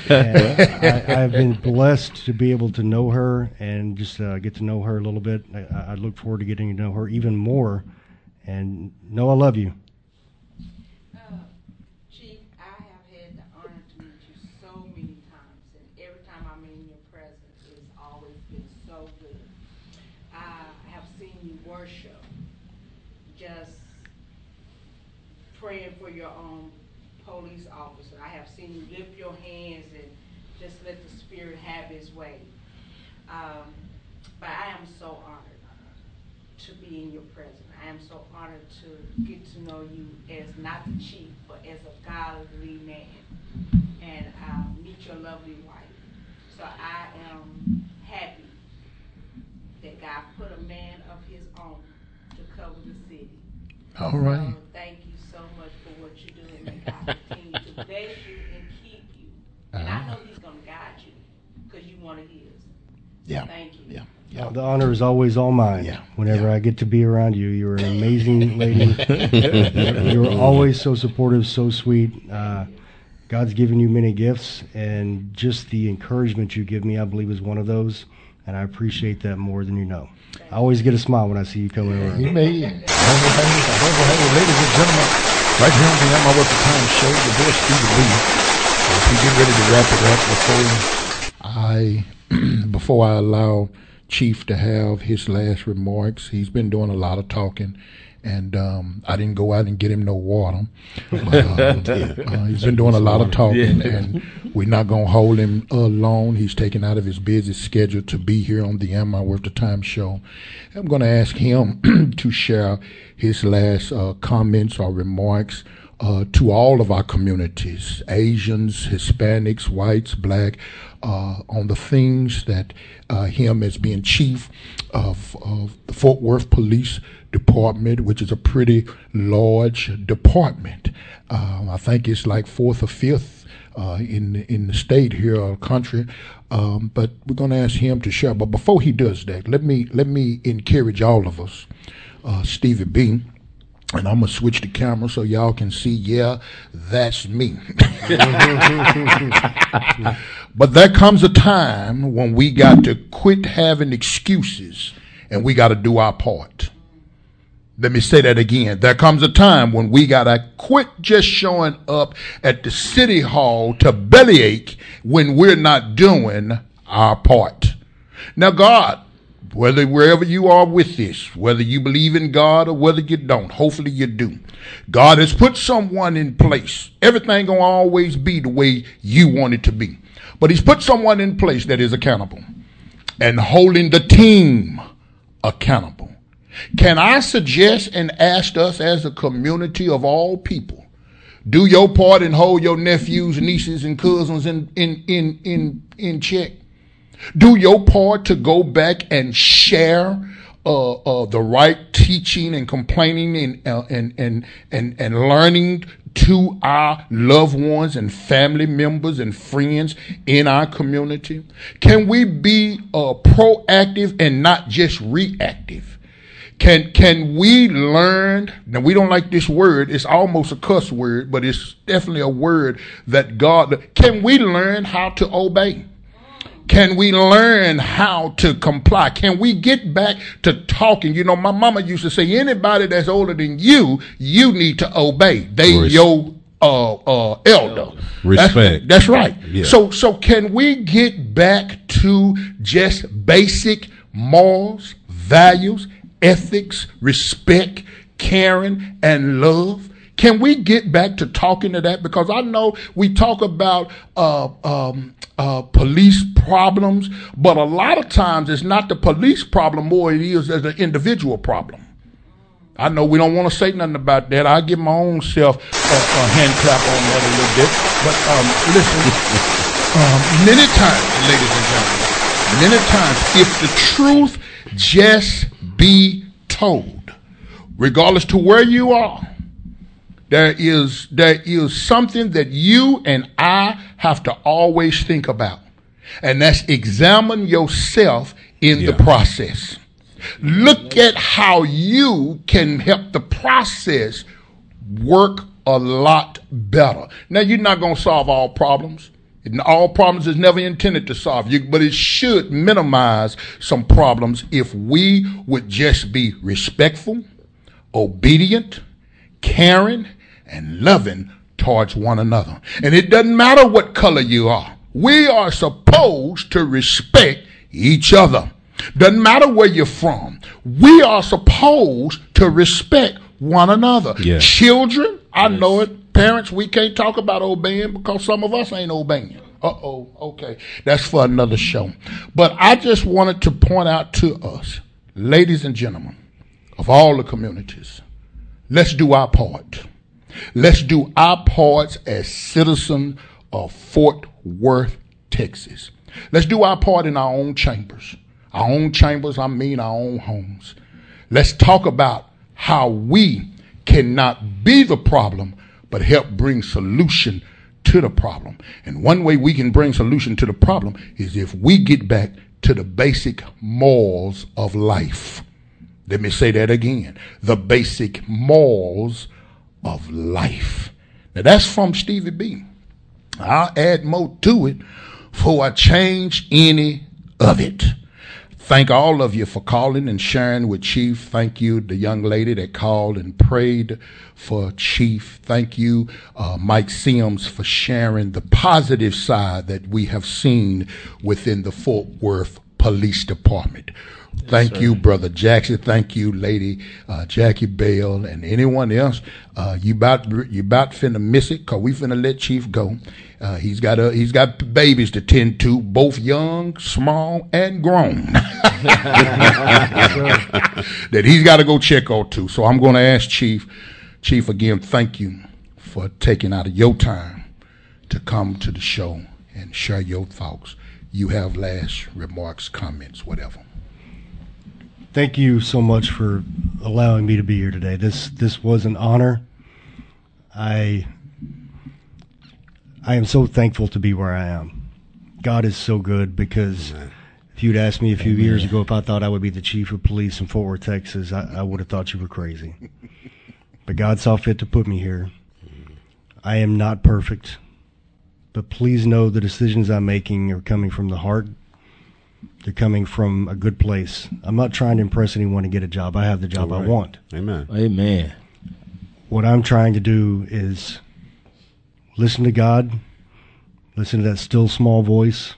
Speaker 7: And I, I've been blessed to be able to know her and just uh, get to know her a little bit. I, I look forward to getting to know her even more. And know I love you.
Speaker 11: Uh, Chief, I have had the honor to meet you so many times, and every time I'm in your presence, it's always been so good. I have seen you worship, just praying for your own police officer. I have seen you lift your hands and just let the Spirit have His way. Um, but I am so honored to be in your presence. I am so honored to get to know you as not the chief, but as a godly man, and uh, meet your lovely wife. So I am happy that God put a man of His own to cover the city.
Speaker 4: All right.
Speaker 11: So thank you so much for what you're doing. May God continue to bless you and keep you. And I know He's going to guide you because you one of His.
Speaker 4: Yeah.
Speaker 11: Thank you.
Speaker 4: Yeah.
Speaker 7: Uh, the honor is always all mine.
Speaker 4: Yeah.
Speaker 7: Whenever
Speaker 4: Yeah.
Speaker 7: I get to be around you, you're an amazing lady. you're always so supportive, so sweet. Uh, God's given you many gifts, and just the encouragement you give me, I believe, is one of those. and I appreciate that more than you know. I always get a smile when I see you come in. around.
Speaker 4: He may. Ladies and gentlemen, right here on the Am I the Time show, the boy Stevie Lee. As we get ready to wrap it up before I before I allow Chief to have his last remarks, he's been doing a lot of talking. And um, I didn't go out and get him no water. But, uh, uh, he's been doing a lot of talking,
Speaker 5: Yeah.
Speaker 4: and we're not going to hold him alone. He's taken out of his busy schedule to be here on the Am I Worth the Time show. I'm going to ask him to share his last uh, comments or remarks uh, to all of our communities Asians, Hispanics, whites, black uh, on the things that uh, him as being chief of, of the Fort Worth Police Department, which is a pretty large department. Um, I think it's like fourth or fifth uh, in in the state here or country. Um, but we're going to ask him to share. But before he does that, let me let me encourage all of us, uh, Stevie B. And I'm gonna switch the camera so y'all can see. Yeah, that's me. but there comes a time when we got to quit having excuses and we got to do our part. Let me say that again. There comes a time when we got to quit just showing up at the city hall to bellyache when we're not doing our part. Now, God, whether wherever you are with this, whether you believe in God or whether you don't, hopefully you do. God has put someone in place. Everything gonna always be the way you want it to be. But he's put someone in place that is accountable and holding the team accountable. Can I suggest and ask us as a community of all people, do your part and hold your nephews, nieces, and cousins in in in in, in check? Do your part to go back and share uh, uh, the right teaching and complaining and, uh, and, and, and, and learning to our loved ones and family members and friends in our community? Can we be uh, proactive and not just reactive? Can can we learn? Now we don't like this word. It's almost a cuss word, but it's definitely a word that God. Can we learn how to obey? Can we learn how to comply? Can we get back to talking? You know, my mama used to say, anybody that's older than you, you need to obey. They
Speaker 5: Res-
Speaker 4: your uh, uh, elder.
Speaker 5: Respect.
Speaker 4: That's, that's right.
Speaker 5: Yeah.
Speaker 4: So, so can we get back to just basic morals, values, ethics, respect, caring, and love? Can we get back to talking to that? Because I know we talk about uh, um, uh, police problems, but a lot of times it's not the police problem more it is as an individual problem. I know we don't want to say nothing about that. I give my own self a, a hand clap on that a little bit. But um, listen, um, many times, ladies and gentlemen, many times, if the truth just be told, regardless to where you are, there is there is something that you and I have to always think about, and that's examine yourself in the process. Look at how you can help the process work a lot better. Now you're not going to solve all problems. And All problems is never intended to solve you, but it should minimize some problems if we would just be respectful, obedient, caring, and loving towards one another. And it doesn't matter what color you are. We are supposed to respect each other. Doesn't matter where you're from. We are supposed to respect one another.
Speaker 5: Yes.
Speaker 4: Children, I know it. Parents, we can't talk about obeying because some of us ain't obeying. Uh oh, okay. That's for another show. But I just wanted to point out to us, ladies and gentlemen, of all the communities, let's do our part. Let's do our parts as citizens of Fort Worth, Texas. Let's do our part in our own chambers. Our own chambers, I mean our own homes. Let's talk about how we cannot be the problem, but help bring solution to the problem. And one way we can bring solution to the problem is if we get back to the basic morals of life. Let me say that again. The basic morals of life. Now that's from Stevie B. I'll add more to it before I change any of it. Thank all of you for calling and sharing with Chief. Thank you, the young lady that called and prayed for Chief. Thank you, uh, Mike Sims, for sharing the positive side that we have seen within the Fort Worth Police Department. Thank you, Brother Jackson. Thank you, Lady uh, Jackie Bell, and anyone else. Uh, you about you about finna miss it, cause we finna let Chief go. Uh, he's got a he's got babies to tend to, both young, small, and grown. that he's got to go check on too. So I'm going to ask Chief. Chief, again, thank you for taking out of your time to come to the show and share your thoughts. You have last remarks, comments, whatever.
Speaker 7: Thank you so much for allowing me to be here today. This this was an honor. I I am so thankful to be where I am. God is so good because if you'd asked me a few years ago if I thought I would be the chief of police in Fort Worth, Texas, I, I would have thought you were crazy. But God saw fit to put me here. I am not perfect, but please know the decisions I'm making are coming from the heart. They're coming from a good place. I'm not trying to impress anyone to get a job. I have the job
Speaker 5: All
Speaker 7: I want.
Speaker 5: Amen.
Speaker 8: Amen.
Speaker 7: What I'm trying to do is listen to God, listen to that still small voice,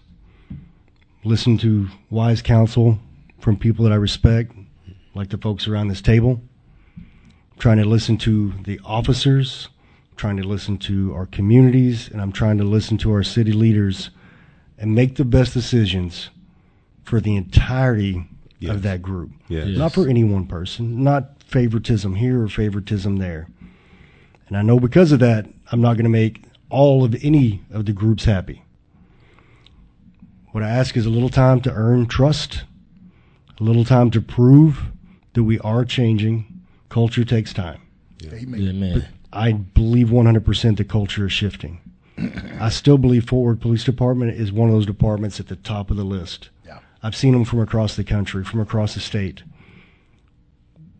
Speaker 7: listen to wise counsel from people that I respect, like the folks around this table. trying to listen to the officers, trying to listen to our communities, and I'm trying to listen to our city leaders and make the best decisions for the entirety
Speaker 5: Yes.
Speaker 7: of that group.
Speaker 5: Yes.
Speaker 7: Not for any one person, not favoritism here or favoritism there. And I know because of that, I'm not going to make all of any of the groups happy. What I ask is a little time to earn trust, a little time to prove that we are changing. Culture takes time.
Speaker 4: Amen.
Speaker 8: Amen.
Speaker 7: I believe 100% the culture is shifting. I still believe Fort Worth Police Department is one of those departments at the top of the list. I've seen them from across the country, from across the state.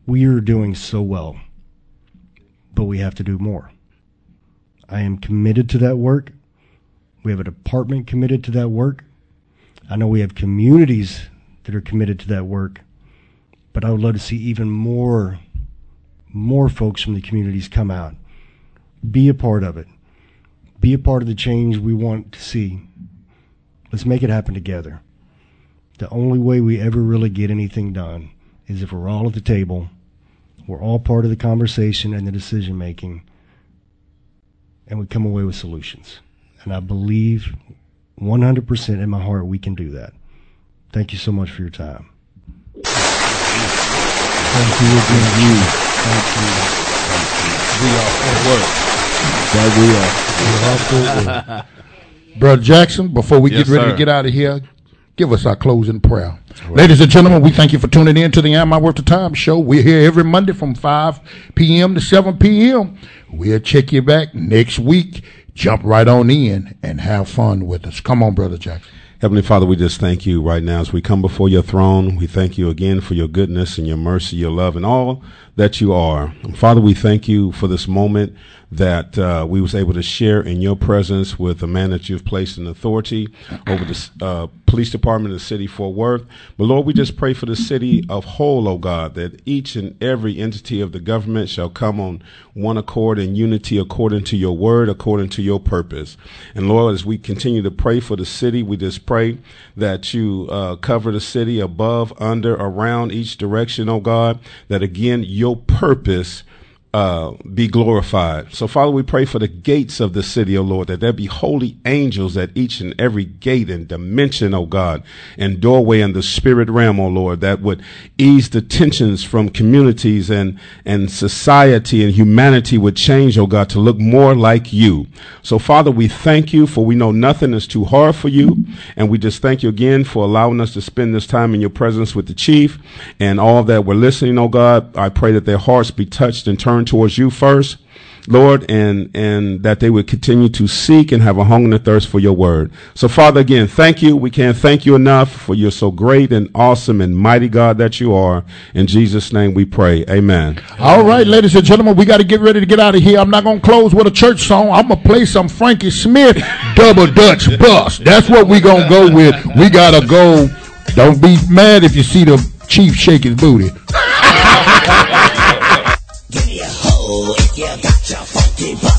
Speaker 7: We are doing so well, but we have to do more. I am committed to that work. We have a department committed to that work. I know we have communities that are committed to that work, but I would love to see even more more folks from the communities come out. Be a part of it. Be a part of the change we want to see. Let's make it happen together. The only way we ever really get anything done is if we're all at the table, we're all part of the conversation and the decision making, and we come away with solutions. And I believe 100% in my heart we can do that. Thank you so much for your time.
Speaker 8: Thank you again, you. Thank you. We are Fort Worth. That we are. We are Fort Worth.
Speaker 4: Brother Jackson, before we
Speaker 5: Yes,
Speaker 4: get ready
Speaker 5: sir.
Speaker 4: to get out of here, give us our closing prayer. Ladies and gentlemen, we thank you for tuning in to the Am I Worth the Time show. We're here every Monday from 5 p.m. to 7 p.m. We'll check you back next week. Jump right on in and have fun with us. Come on, Brother Jackson.
Speaker 5: Heavenly Father, we just thank you right now as we come before your throne. We thank you again for your goodness and your mercy, your love, and all that you are. Father, we thank you for this moment that uh, we was able to share in your presence with a man that you've placed in authority over the uh, police department of the city Fort Worth. But Lord, we just pray for the city of whole, oh God, that each and every entity of the government shall come on one accord in unity according to your word, according to your purpose. And Lord, as we continue to pray for the city, we just pray that you uh, cover the city above, under, around each direction, oh God, that again, your purpose uh, be glorified. So, Father, we pray for the gates of the city, O Lord, that there be holy angels at each and every gate and dimension, O God, and doorway in the spirit realm, O Lord, that would ease the tensions from communities and, and society and humanity would change, O God, to look more like you. So, Father, we thank you for we know nothing is too hard for you. And we just thank you again for allowing us to spend this time in your presence with the chief and all that were listening, O God. I pray that their hearts be touched and turned towards you first. Lord, and, and that they would continue to seek and have a hunger and a thirst for your word. So, Father, again, thank you. We can't thank you enough for you're so great and awesome and mighty God that you are. In Jesus' name we pray. Amen.
Speaker 4: All right, ladies and gentlemen, we got to get ready to get out of here. I'm not going to close with a church song. I'm going to play some Frankie Smith double Dutch bus. That's what we going to go with. We got to go Don't be mad if you see the chief shake his booty.
Speaker 12: You got your funky butt.